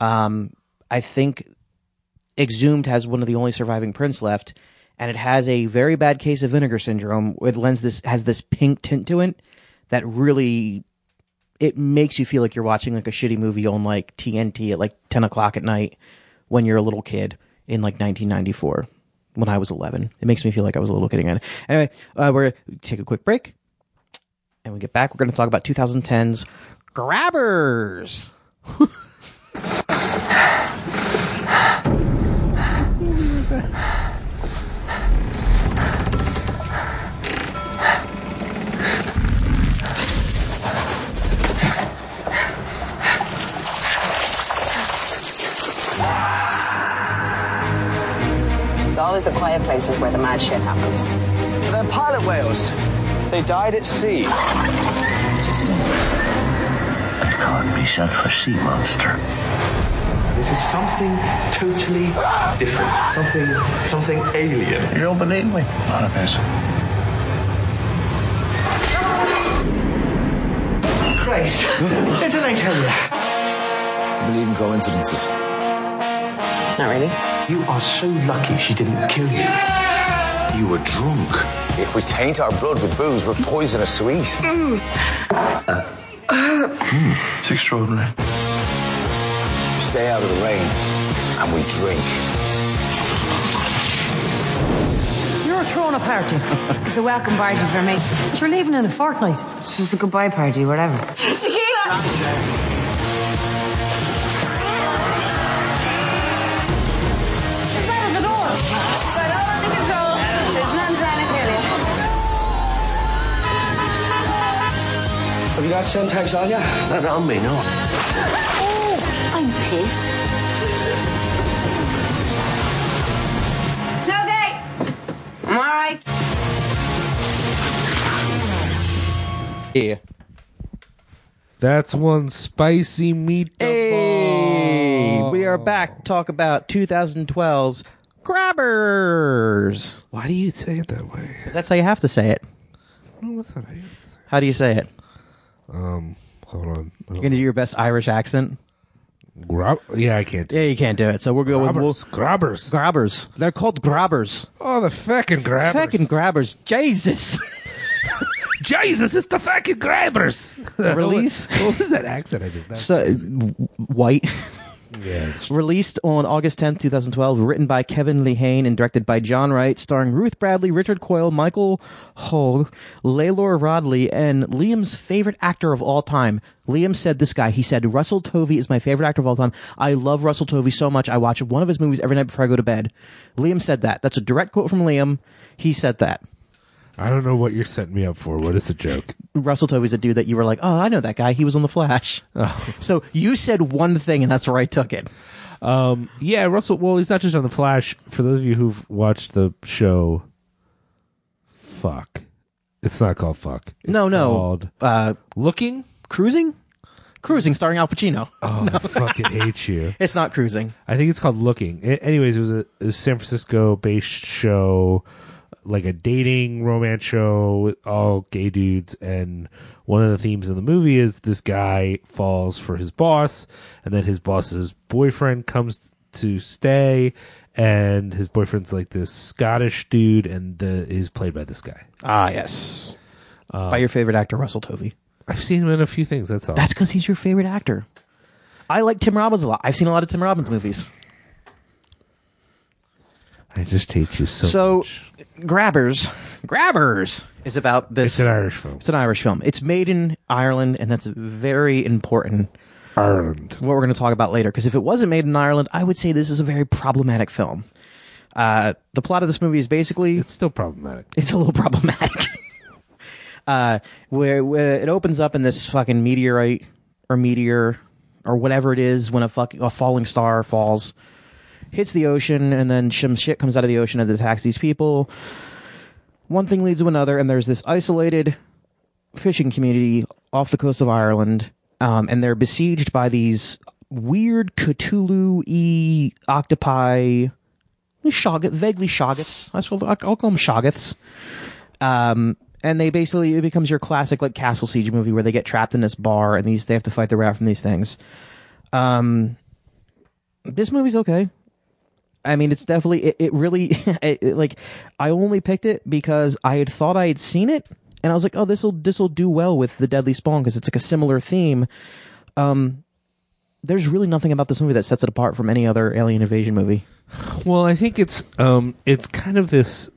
Um, I think Exhumed has one of the only surviving prints left, and it has a very bad case of vinegar syndrome. It lends this has this pink tint to it that really it makes you feel like you're watching like a shitty movie on like TNT at like ten o'clock at night when you're a little kid in like 1994 when I was 11. It makes me feel like I was a little kid again. Anyway, uh, we're gonna take a quick break, and we get back. We're going to talk about 2010's Grabbers. always the quiet places where the mad shit happens. They're pilot whales. They died at sea. It can't be such for sea monster. This is something totally different. Something, something alien. You don't believe me? Not a bit. Christ, what did I tell you? Believe in coincidences. Not really. You are so lucky she didn't kill you. You were drunk. If we taint our blood with booze, we're poisonous sweet. Hmm. It's extraordinary. Stay out of the rain, and we drink. You're throwing a party. it's a welcome party for me. But you're leaving in a fortnight. It's just a goodbye party, whatever. Tequila! It's out of the door. Got all under control. There's none trying to kill you. Have you got Semtex on you? Not on me, no. I'm pissed. It's okay. I'm alright. Yeah. That's one spicy meatball. Hey, we are back to talk about 2012's Grabbers. Why do you say it that way? 'Cause That's how you have to say it. No, what's that? I gotta say? How do you say it? Um, hold on. You're gonna do your best Irish accent. Grab- yeah, I can't. do Yeah, you can't do it. So we're going with Grabbers. Grabbers. They're called grabbers. Oh, the fucking grabbers. Fucking grabbers. Jesus. Jesus, it's the fucking grabbers. Release? what, what was that accent I did? That, So, w- white. Yeah. Released on August 10th, 2012, written by Kevin Lehane and directed by John Wright, starring Ruth Bradley, Richard Coyle, Michael Hull, Lalor Roddy, and Liam's favorite actor of all time. Liam said this guy, he said, Russell Tovey is my favorite actor of all time. I love Russell Tovey so much. I watch one of his movies every night before I go to bed. Liam said that. That's a direct quote from Liam. He said that. I don't know what you're setting me up for. What is the joke? Russell Tovey's a dude that you were like, oh, I know that guy. He was on The Flash. So you said one thing and that's where I took it. Um, yeah, Russell. Well, he's not just on the Flash. For those of you who've watched the show, fuck, it's not called fuck. It's no, no. called Uh, Looking. cruising? Cruising starring Al Pacino. Oh, I fucking hate you. It's not cruising. I think it's called Looking. A- anyways, it was a, a San Francisco-based show, like a dating romance show with all gay dudes. And one of the themes in the movie is this guy falls for his boss, and then his boss's boyfriend comes to stay, and his boyfriend's like this Scottish dude, and the is played by this guy. Ah, yes. By your favorite actor, Russell Tovey. I've seen him in a few things. That's all. That's because he's your favorite actor. I like Tim Robbins a lot. I've seen a lot of Tim Robbins movies. I just hate you so, So, much. Grabbers, Grabbers is about this. It's an Irish film. It's an Irish film. It's made in Ireland, and that's very important. Ireland. What we're going to talk about later, because if it wasn't made in Ireland, I would say this is a very problematic film. Uh, the plot of this movie is basically It's still problematic. it's a little problematic. uh, where, where it opens up in this fucking meteorite or meteor or whatever it is when a fucking a falling star falls, hits the ocean, and then some shit comes out of the ocean and attacks these people. One thing leads to another, and there's this isolated fishing community off the coast of Ireland, um, and they're besieged by these weird Cthulhu-y octopi, shoggoth, vaguely shoggoths. I will, I'll call them shoggoths. Um, and they basically it becomes your classic like castle siege movie where they get trapped in this bar and these they have to fight their way out from these things. Um, this movie's okay. I mean, it's definitely it, it really it, it, like I only picked it because I had thought I had seen it and I was like, oh, this will this will do well with the Deadly Spawn because it's like a similar theme. Um, there's really nothing about this movie that sets it apart from any other alien invasion movie. Well, I think it's um it's kind of this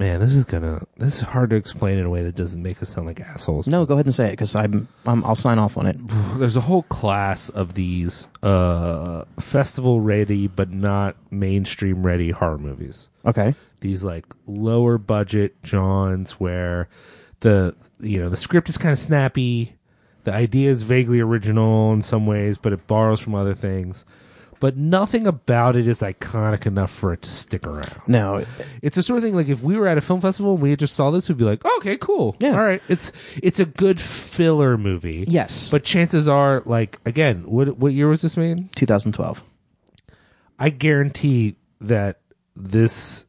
man, this is gonna this is hard to explain in a way that doesn't make us sound like assholes. No, go ahead and say it because I'm, I'm I'll sign off on it. There's a whole class of these uh festival ready but not mainstream ready horror movies. Okay. These like lower budget Johns where the you know the script is kind of snappy, the idea is vaguely original in some ways, but it borrows from other things. But nothing about it is iconic enough for it to stick around. No, It's the sort of thing like if we were at a film festival and we just saw this, we'd be like, okay, cool, Yeah. all right. It's it's a good filler movie. Yes. but chances are, like again, what what year was this made? 2012. I guarantee that this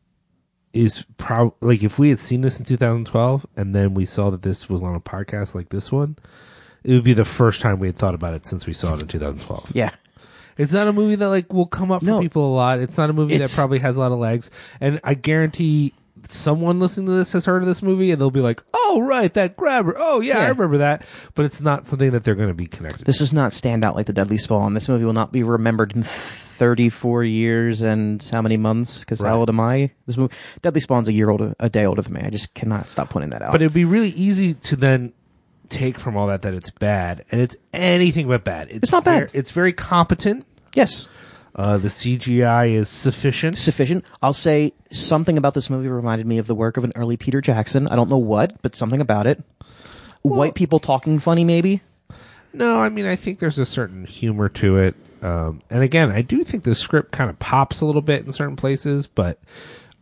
is probably like if we had seen this in 2012 and then we saw that this was on a podcast like this one, it would be the first time we had thought about it since we saw it in 2012. Yeah. It's not a movie that like will come up for No. people a lot. It's not a movie It's- that probably has a lot of legs. And I guarantee someone listening to this has heard of this movie and they'll be like, "Oh, right, that grabber. Oh, yeah, I Yeah. remember that." But it's not something that they're going to be connected. This does not stand out like the Deadly Spawn. This movie will not be remembered in 34 years and how many months? Because Right. how old am I? This movie, Deadly Spawn's a year older, a day older than me. I just cannot stop pointing that out. But it'd be really easy to then take from all that that it's bad, and it's anything but bad. It's not bad. ver- it's very competent. Yes, Uh, the CGI is sufficient. sufficient. I'll say something about this movie reminded me of the work of an early Peter Jackson. I don't know what, but something about it. White people talking funny, maybe. No, I mean I think there's a certain humor to it. Um, and again, I do think the script kind of pops a little bit in certain places, but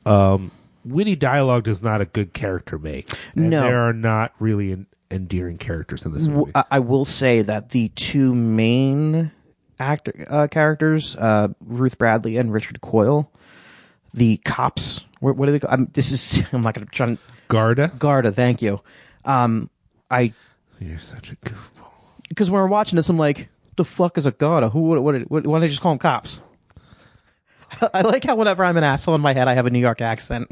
um, witty dialogue does not a good character make. And No. there are not really en- endearing characters in this movie. I, I will say that the two main actor uh, characters, uh, Ruth Bradley and Richard Coyle, the cops. What, what do they? I'm, this is. I'm not going to try. and- Garda, Garda, thank you. Um, I you're such a goofball. because when we're watching this, I'm like, the fuck is a Garda? Who? What? What? what why don't they just call them cops? I like how whenever I'm an asshole in my head, I have a New York accent.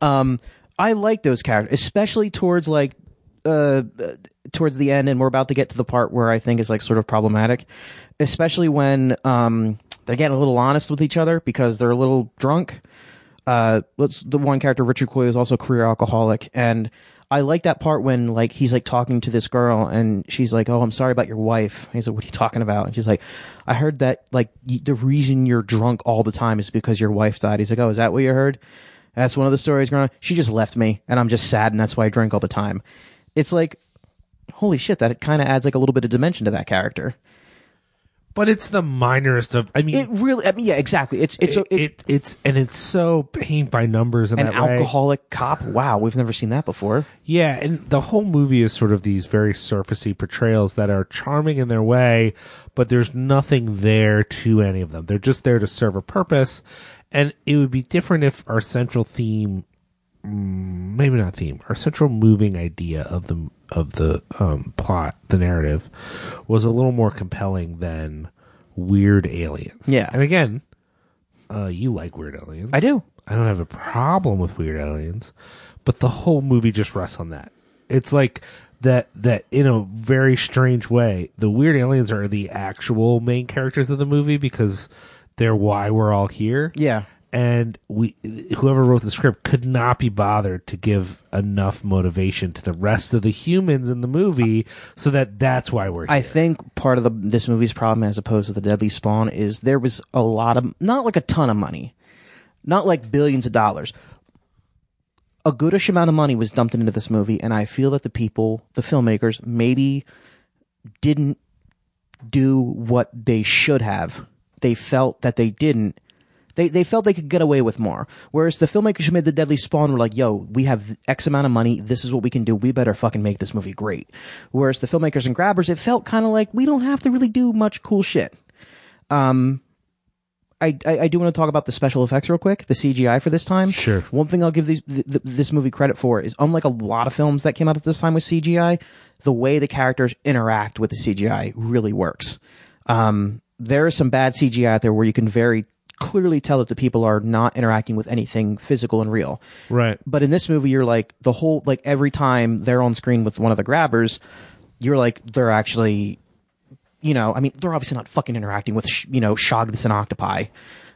Um, I like those characters, especially towards like uh, towards the end, and we're about to get to the part where I think is like sort of problematic, especially when um they're getting a little honest with each other because they're a little drunk. Uh, the one character Richard Coyle is also a career alcoholic, and I like that part when like he's like talking to this girl, and she's like, "Oh, I'm sorry about your wife." He's like, "What are you talking about?" And she's like, "I heard that like y- the reason you're drunk all the time is because your wife died." He's like, "Oh, is that what you heard?" That's one of the stories growing up. She just left me, and I'm just sad, and that's why I drink all the time. It's like, holy shit, that kind of adds like a little bit of dimension to that character. But it's the minorest of. I mean, It really, I mean, yeah, exactly. It's it's it, a, it, it- it's and it's so paint by numbers in an that way. alcoholic cop. Wow, we've never seen that before. Yeah, and the whole movie is sort of these very surfacey portrayals that are charming in their way, but there's nothing there to any of them. They're just there to serve a purpose, and it would be different if our central theme, mm, maybe not theme, our central moving idea of the of the um, plot, the narrative, was a little more compelling than weird aliens. Yeah. and again, uh, you like weird aliens. I do. I don't have a problem with weird aliens, but the whole movie just rests on that. It's like that that in a very strange way, the weird aliens are the actual main characters of the movie because they're why we're all here. Yeah. And we whoever wrote the script could not be bothered to give enough motivation to the rest of the humans in the movie so that that's why we're here. I think part of the this movie's problem, as opposed to the Deadly Spawn, is there was a lot of not like a ton of money, not like billions of dollars. A goodish amount of money was dumped into this movie, and I feel that the people, the filmmakers, maybe didn't do what they should have. They felt that they didn't. They they felt they could get away with more. Whereas the filmmakers who made the Deadly Spawn were like, "Yo, we have X amount of money. This is what we can do. We better fucking make this movie great." Whereas the filmmakers and grabbers, it felt kind of like we don't have to really do much cool shit. Um, I, I I do want to talk about the special effects real quick, the CGI for this time. Sure. One thing I'll give these th- th- this movie credit for is unlike a lot of films that came out at this time with CGI, the way the characters interact with the CGI really works. Um, there is some bad CGI out there where you can very clearly tell that the people are not interacting with anything physical and real. right. But in this movie, you're like the whole like every time they're on screen with one of the grabbers, you're like they're actually, you know, I mean, they're obviously not fucking interacting with sh- you know Shoggoths and octopi,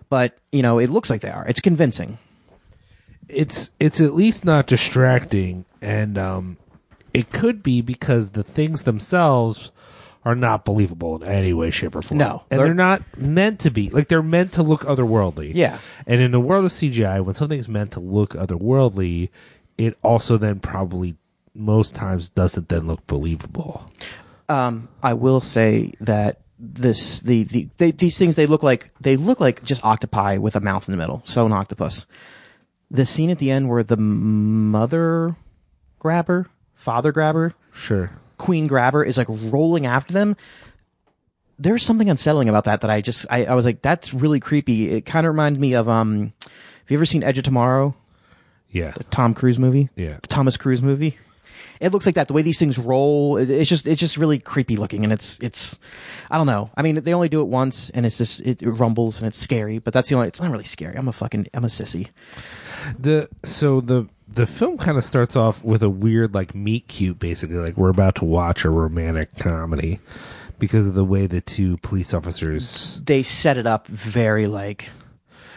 but you know, it looks like they are. It's convincing. it's it's at least not distracting and um it could be because the things themselves are not believable in any way shape or form No, and they're- they're, not meant to be like they're meant to look otherworldly Yeah. and in the world of cgi when something's meant to look otherworldly it also then probably most times doesn't then look believable Um, I will say that this the, the they, these things they look like they look like just octopi with a mouth in the middle. So an octopus. The scene at the end where the mother grabber, father grabber, Sure. Queen grabber is like rolling after them. There's something unsettling about that that I just I, I was like that's really creepy. It kind of reminded me of um. Have you ever seen Edge of Tomorrow? Yeah. The Tom Cruise movie. Yeah. The Thomas Cruise movie. It looks like that. The way these things roll, it- it's just it's just really creepy looking, and it's it's I don't know. I mean, they only do it once, and it's just it, rumbles and it's scary. But that's the only. It's not really scary. I'm a fucking I'm a sissy. The so the the film kind of starts off with a weird like meet cute, basically like we're about to watch a romantic comedy because of the way the two police officers. They set it up very like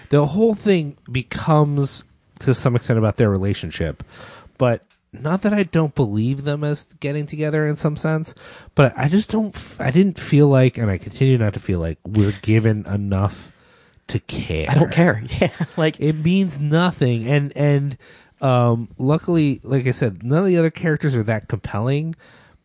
The whole thing becomes to some extent about their relationship, but not that I don't believe them as getting together in some sense, but I just don't. i didn't feel like, and I continue not to feel like we're given enough to care. I don't care. Yeah, like it means nothing and and um luckily like i said none of the other characters are that compelling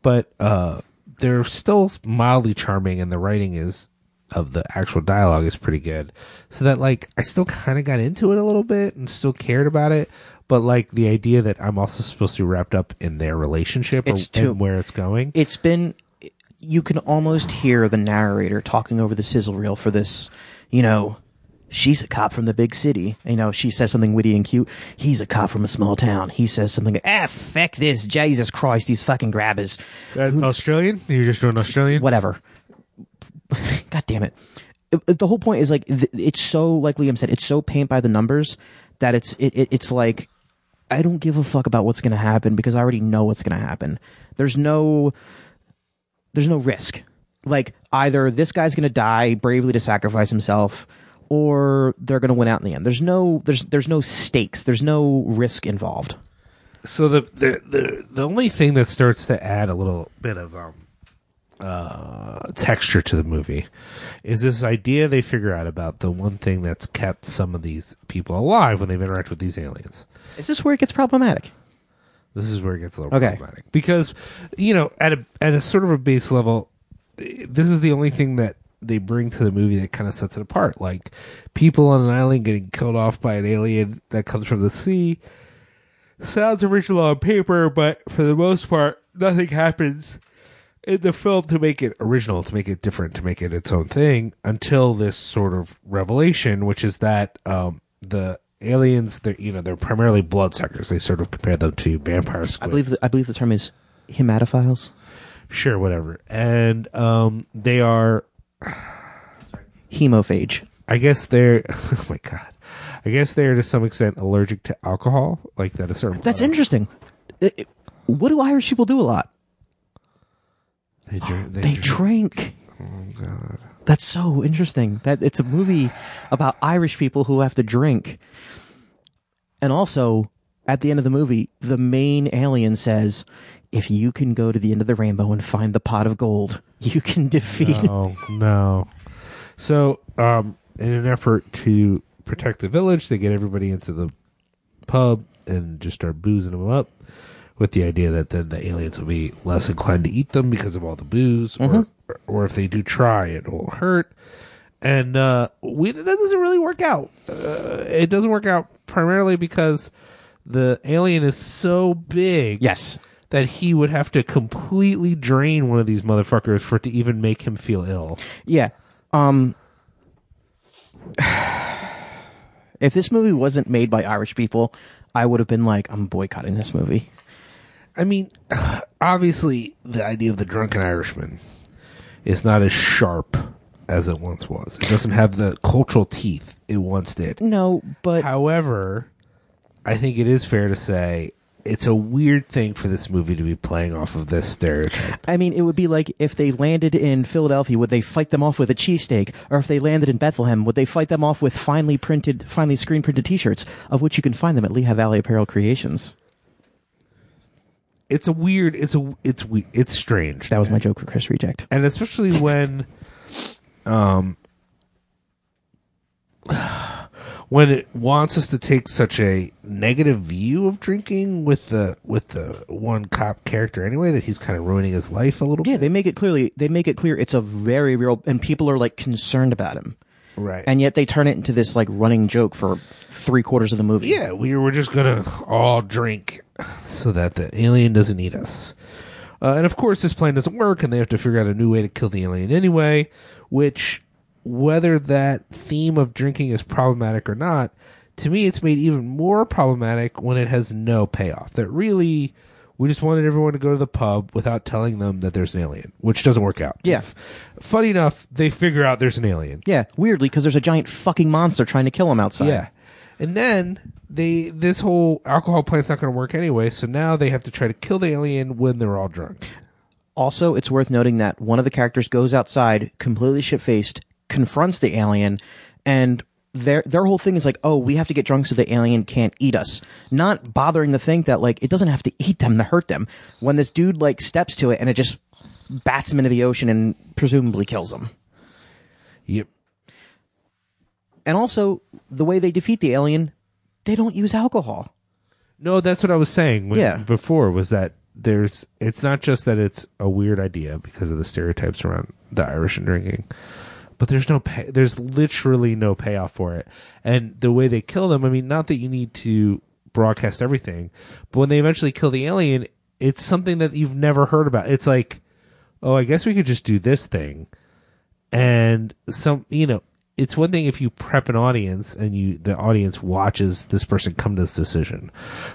but uh they're still mildly charming and the writing is of the actual dialogue is pretty good. So that like i still kind of got into it a little bit and still cared about it but like the idea that i'm also supposed to be wrapped up in their relationship or, too- and where it's going. It's been you can almost hear the narrator talking over the sizzle reel for this you know she's a cop from the big city. You know she says something witty and cute. He's a cop from a small town. He says something ah feck this. Jesus christ these fucking grabbers. That's australian? You're just doing australian? Whatever. God damn it. It- the whole point is like it's so like liam said it's so paint by the numbers that it's it, it it's like i don't give a fuck about what's gonna happen because i already know what's gonna happen. There's no there's no risk. Like either this guy's gonna die bravely to sacrifice himself or they're gonna win out in the end. There's no there's there's no stakes. There's no risk involved. So the the the, the only thing that starts to add a little bit of um uh texture to the movie is this idea they figure out about the one thing that's kept some of these people alive when they've interacted with these aliens. Is this where it gets problematic? This is where it gets a little Okay. problematic. Because you know at a at a sort of a base level this is the only thing that they bring to the movie that kind of sets it apart. Like people on an island getting killed off by an alien that comes from the sea. Sounds original on paper but for the most part nothing happens in the film to make it original to make it different to make it its own thing until this sort of revelation which is that um the aliens they're you know they're primarily bloodsuckers. They sort of compare them to vampire squids i believe the, i believe the term is hematophiles sure whatever. And um they are hemophage i guess they're oh my god i guess they're to some extent allergic to alcohol like that a certain That's interesting. It- it- what do Irish people do a lot? they, drink, They drink. oh god That's so interesting. That it's a movie about Irish people who have to drink. And also, at the end of the movie, the main alien says, "If you can go to the end of the rainbow and find the pot of gold, you can defeat." No, no. So, um, in an effort to protect the village, they get everybody into the pub and just start boozing them up with the idea that then the aliens will be less inclined to eat them because of all the booze, Mhm. or, or if they do try, it will hurt. And uh, we that doesn't really work out. Uh, it doesn't work out primarily because the alien is so big. Yes. That he would have to completely drain one of these motherfuckers for it to even make him feel ill. Yeah. Um If this movie wasn't made by Irish people, I would have been like, I'm boycotting this movie. I mean, obviously, the idea of the drunken Irishman is not as sharp as it once was. It doesn't have the cultural teeth it once did. No, but however, I think it is fair to say it's a weird thing for this movie to be playing off of this stereotype. I mean, it would be like if they landed in Philadelphia, would they fight them off with a cheesesteak? Or if they landed in Bethlehem, would they fight them off with finely printed, finely screen printed t-shirts, of which you can find them at Lehigh Valley Apparel Creations? It's a weird. It's a. It's we. It's strange. That was my joke for Chris Reject. and especially when um when it wants us to take such a negative view of drinking with the with the one cop character anyway that he's kind of ruining his life a little Yeah, they make it clearly. They make it clear it's a very real, and people are like concerned about him. Right. And yet they turn it into this like running joke for three quarters of the movie. Yeah, we were just gonna all drink so that the alien doesn't eat us. Uh, and of course, this plan doesn't work, and they have to figure out a new way to kill the alien anyway. Which, whether that theme of drinking is problematic or not, to me, it's made even more problematic when it has no payoff. That really, we just wanted everyone to go to the pub without telling them that there's an alien, which doesn't work out. Yeah. Funny enough, they figure out there's an alien. Yeah, weirdly, because there's a giant fucking monster trying to kill him outside. Yeah. And then they this whole alcohol plant's not going to work anyway, so now they have to try to kill the alien when they're all drunk. Also, it's worth noting that one of the characters goes outside, completely shit faced, confronts the alien, and their their whole thing is like, oh, we have to get drunk so the alien can't eat us. Not bothering to think that like it doesn't have to eat them to hurt them. When this dude like steps to it and it just bats him into the ocean and presumably kills him. Yep. And also, the way they defeat the alien, they don't use alcohol. No, that's what I was saying when, Yeah. before was that there's it's not just that it's a weird idea because of the stereotypes around the Irish and drinking, but there's no pay, there's literally no payoff for it. And the way they kill them, I mean, not that you need to broadcast everything, but when they eventually kill the alien, it's something that you've never heard about. It's like, oh, I guess we could just do this thing, and some, you know, it's one thing if you prep an audience and you the audience watches this person come to this decision,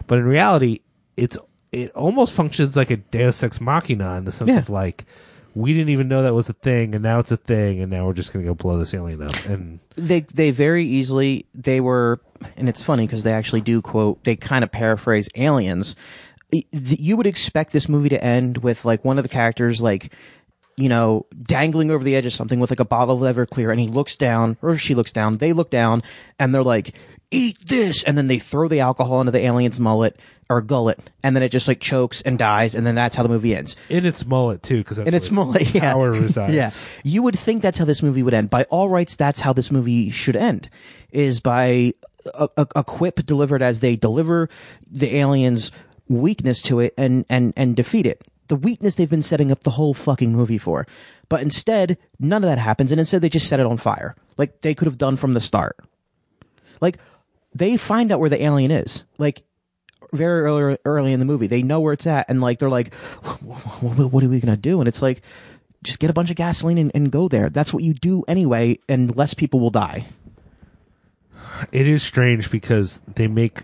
but in reality, it's it almost functions like a Deus Ex Machina in the sense Yeah. of like we didn't even know that was a thing, and now it's a thing, and now we're just gonna go blow this alien up. And they they very easily they were and it's funny because they actually do quote they kind of paraphrase aliens you would expect this movie to end with like one of the characters like you know dangling over the edge of something with like a bottle of everclear and he looks down or she looks down they look down and they're like eat this. And then they throw the alcohol into the alien's mullet or gullet and then it just like chokes and dies and then that's how the movie ends. In its mullet too, because in its mullet yeah. Power resides. yeah. You would think that's how this movie would end. By all rights that's how this movie should end is by a, a, a quip delivered as they deliver the aliens weakness to it and and and defeat it. The weakness they've been setting up the whole fucking movie for. But instead none of that happens and instead they just set it on fire. Like they could have done from the start. Like they find out where the alien is like very early early in the movie. They know where it's at and like they're like what, are we gonna do? And it's like just get a bunch of gasoline and, and go there. That's what you do anyway and less people will die. It is strange because they make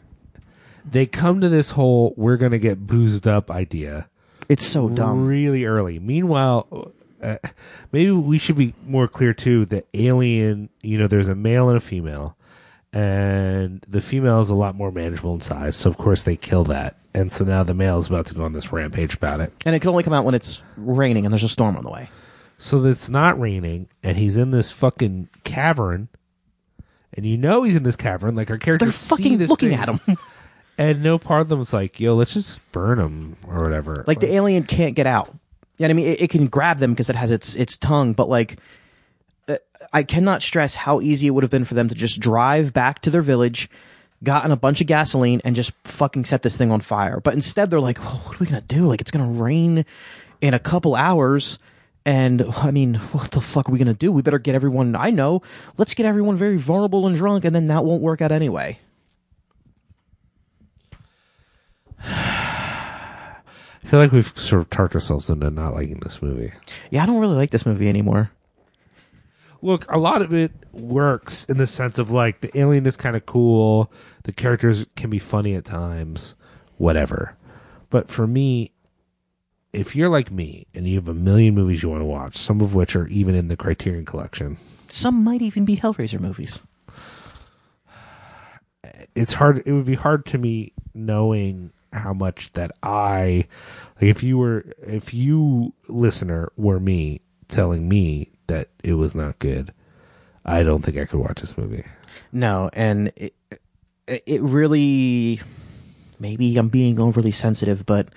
they come to this whole we're gonna get boozed up idea. It's so dumb. Really early. Meanwhile uh, maybe we should be more clear too that alien you know there's a male and a female and the female is a lot more manageable in size so of course they kill that. And so now the male is about to go on this rampage about it. And it can only come out when it's raining and there's a storm on the way. So it's not raining and he's in this fucking cavern and you know he's in this cavern like our characters they're fucking looking thing, at him. And no part of them was like yo let's just burn him or whatever. Like the alien can't get out. You know i mean? It, it can grab them because it has its its tongue but like Uh, i cannot stress how easy it would have been for them to just drive back to their village gotten a bunch of gasoline and just fucking set this thing on fire but instead they're like what are we gonna do like it's gonna rain in a couple hours and I mean, what the fuck are we gonna do? We better get everyone I know. Let's get everyone very vulnerable and drunk, and then that won't work out anyway. I feel like we've sort of talked ourselves into not liking this movie. Yeah, I don't really like this movie anymore. Look, a lot of it works in the sense of like the alien is kind of cool, the characters can be funny at times, whatever. But for me, if you're like me and you have a million movies you want to watch, some of which are even in the Criterion collection, Some might even be Hellraiser movies. it's hard it would be hard to me knowing how much that I like if you were if you listener were me telling me that it was not good, I don't think I could watch this movie. No, and it, it really maybe I'm being overly sensitive, but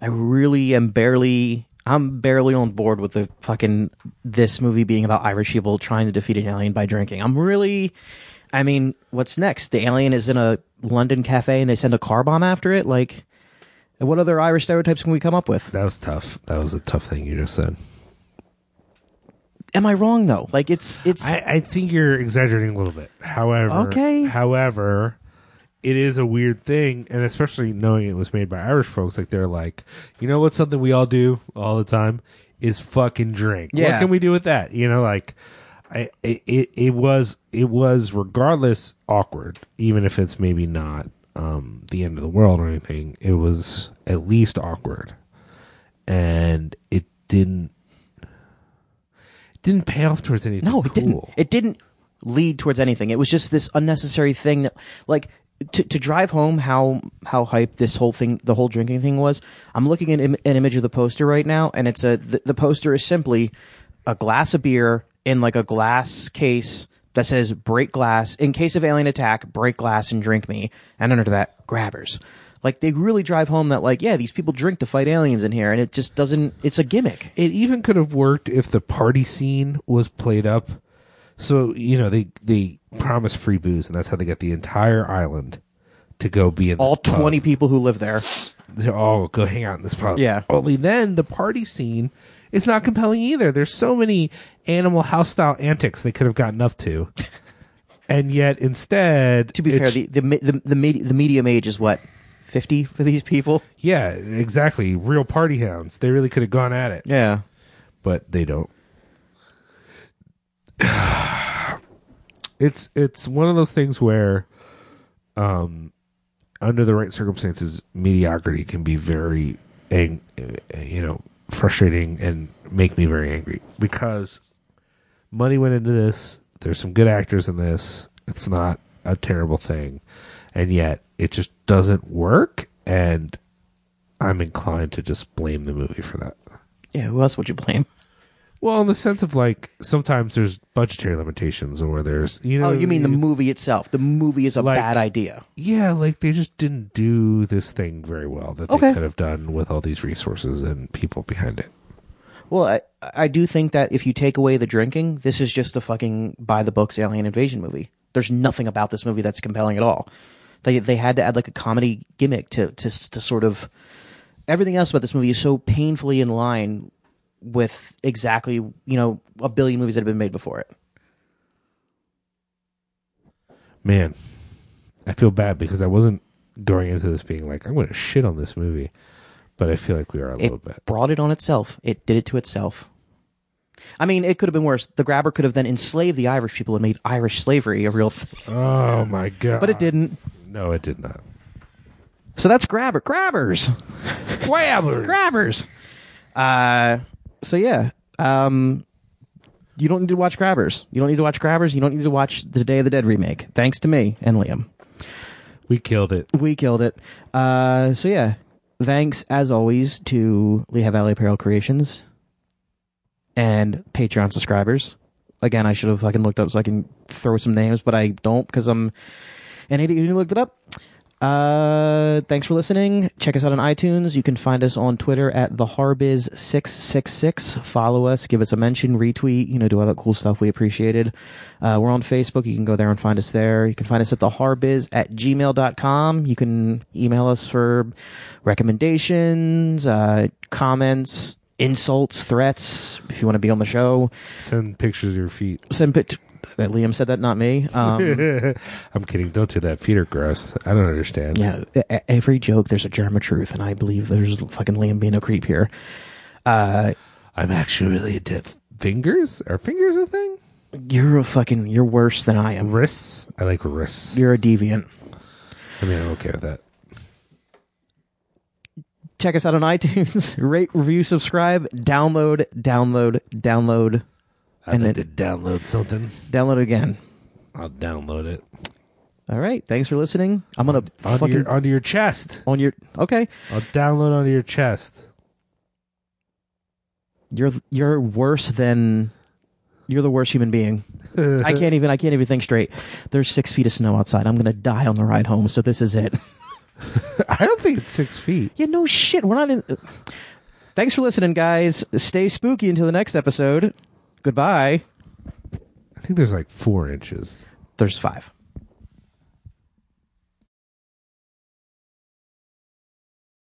I really am barely I'm barely on board with the fucking this movie being about Irish people trying to defeat an alien by drinking. I'm really I mean, what's next? The alien is in a London cafe and they send a car bomb after it. Like, what other Irish stereotypes can we come up with? That was tough. That was a tough thing you just said. Am I wrong though? Like, it's it's. I, I think you're exaggerating a little bit. However, Okay. However, it is a weird thing, and especially knowing it was made by Irish folks, like they're like, you know what's something we all do all the time is fucking drink. What Yeah. can we do with that? You know, like I it, it it was it was regardless awkward, even if it's maybe not um the end of the world or anything. It was at least awkward, and it didn't didn't pay off towards anything. No, it didn't. It didn't lead towards anything. It was just this unnecessary thing that, like, to to drive home how how hype this whole thing, the whole drinking thing was. I'm looking at im- an image of the poster right now, and it's a the, the poster is simply a glass of beer in like a glass case that says "break glass" in case of alien attack. Break glass and drink me, and under that, grabbers. Like they really drive home that like yeah these people drink to fight aliens in here and it just doesn't it's a gimmick. It even could have worked if the party scene was played up. So you know they they promise free booze, and that's how they get the entire island to go be in All this pub. twenty people who live there. They all go hang out in this pub. Yeah. Only then the party scene is not compelling either. There's so many animal house style antics they could have gotten up to, and yet instead, To be fair, the the the the, the medium age is what fifty for these people. yeah, exactly, real party hounds. They really could have gone at it. Yeah, but they don't. it's it's one of those things where, um, under the right circumstances, mediocrity can be very, ang- you know, frustrating and make me very angry because money went into this. There's some good actors in this. It's not a terrible thing, and yet it just doesn't work. And I'm inclined to just blame the movie for that. yeah. Who else would you blame? Well, in the sense of like sometimes there's budgetary limitations, or there's you oh, know. oh, you mean the movie itself? The movie is a Like- bad idea. Yeah, like they just didn't do this thing very well that Okay. they could have done with all these resources and people behind it. Well, I I do think that if you take away the drinking, this is just a fucking by the books alien invasion movie. There's nothing about this movie that's compelling at all. They they had to add like a comedy gimmick to to to sort of everything else about this movie is so painfully in line with exactly you know a billion movies that have been made before it. Man, I feel bad because I wasn't going into this being like I'm going to shit on this movie, but I feel like we are a little bit. brought it on itself. It did it to itself. I mean, it could have been worse. The grabber could have then enslaved the Irish people and made Irish slavery a real thing. Oh my god! But it didn't. No, it did not. So that's grabber. Grabbers. Grabbers. Grabbers. Uh, so yeah. Um, you don't need to watch Grabbers. You don't need to watch Grabbers. You don't need to watch the Day of the Dead remake. Thanks to me and Liam. We killed it. We killed it. Uh, so yeah. Thanks as always to Lehigh Valley Apparel Creations and Patreon subscribers. Again, I should have fucking looked up so I can throw some names, but I don't because I'm an idiot who looked it up. Uh, thanks for listening. Check us out on iTunes. You can find us on Twitter at the Harbiz666. Follow us, give us a mention, retweet, you know, do all that cool stuff. We appreciate it. Uh, we're on Facebook. You can go there and find us there. You can find us at the Harbiz at gmail.com. You can email us for recommendations, uh, comments, insults, threats. If you want to be on the show, Send pictures of your feet. send pic- that Liam said that, not me. Um, I'm kidding. Don't do that. Feet are gross. I don't understand. Yeah, e- every joke there's a germ of truth, and I believe there's fucking Liam being a creep here. Uh, I'm actually really into fingers. Are fingers a thing? you're a fucking you're worse than I am. Wrists. I like wrists. You're a deviant. I mean, I'm okay with that. Check us out on iTunes. Rate, review, subscribe, download, download, download, I'd And then- to download something. download again. I'll download it All right, thanks for listening. I'm gonna onto fucking your onto your chest. on your okay. I'll download onto your chest. You're you're worse than you're the worst human being. I can't even I can't even think straight. There's six feet of snow outside. I'm gonna die on the ride home. So this is it. I don't think it's six feet. Yeah, no shit. We're not in. Thanks for listening, guys. Stay spooky until the next episode. Goodbye. I think there's like four inches. There's five.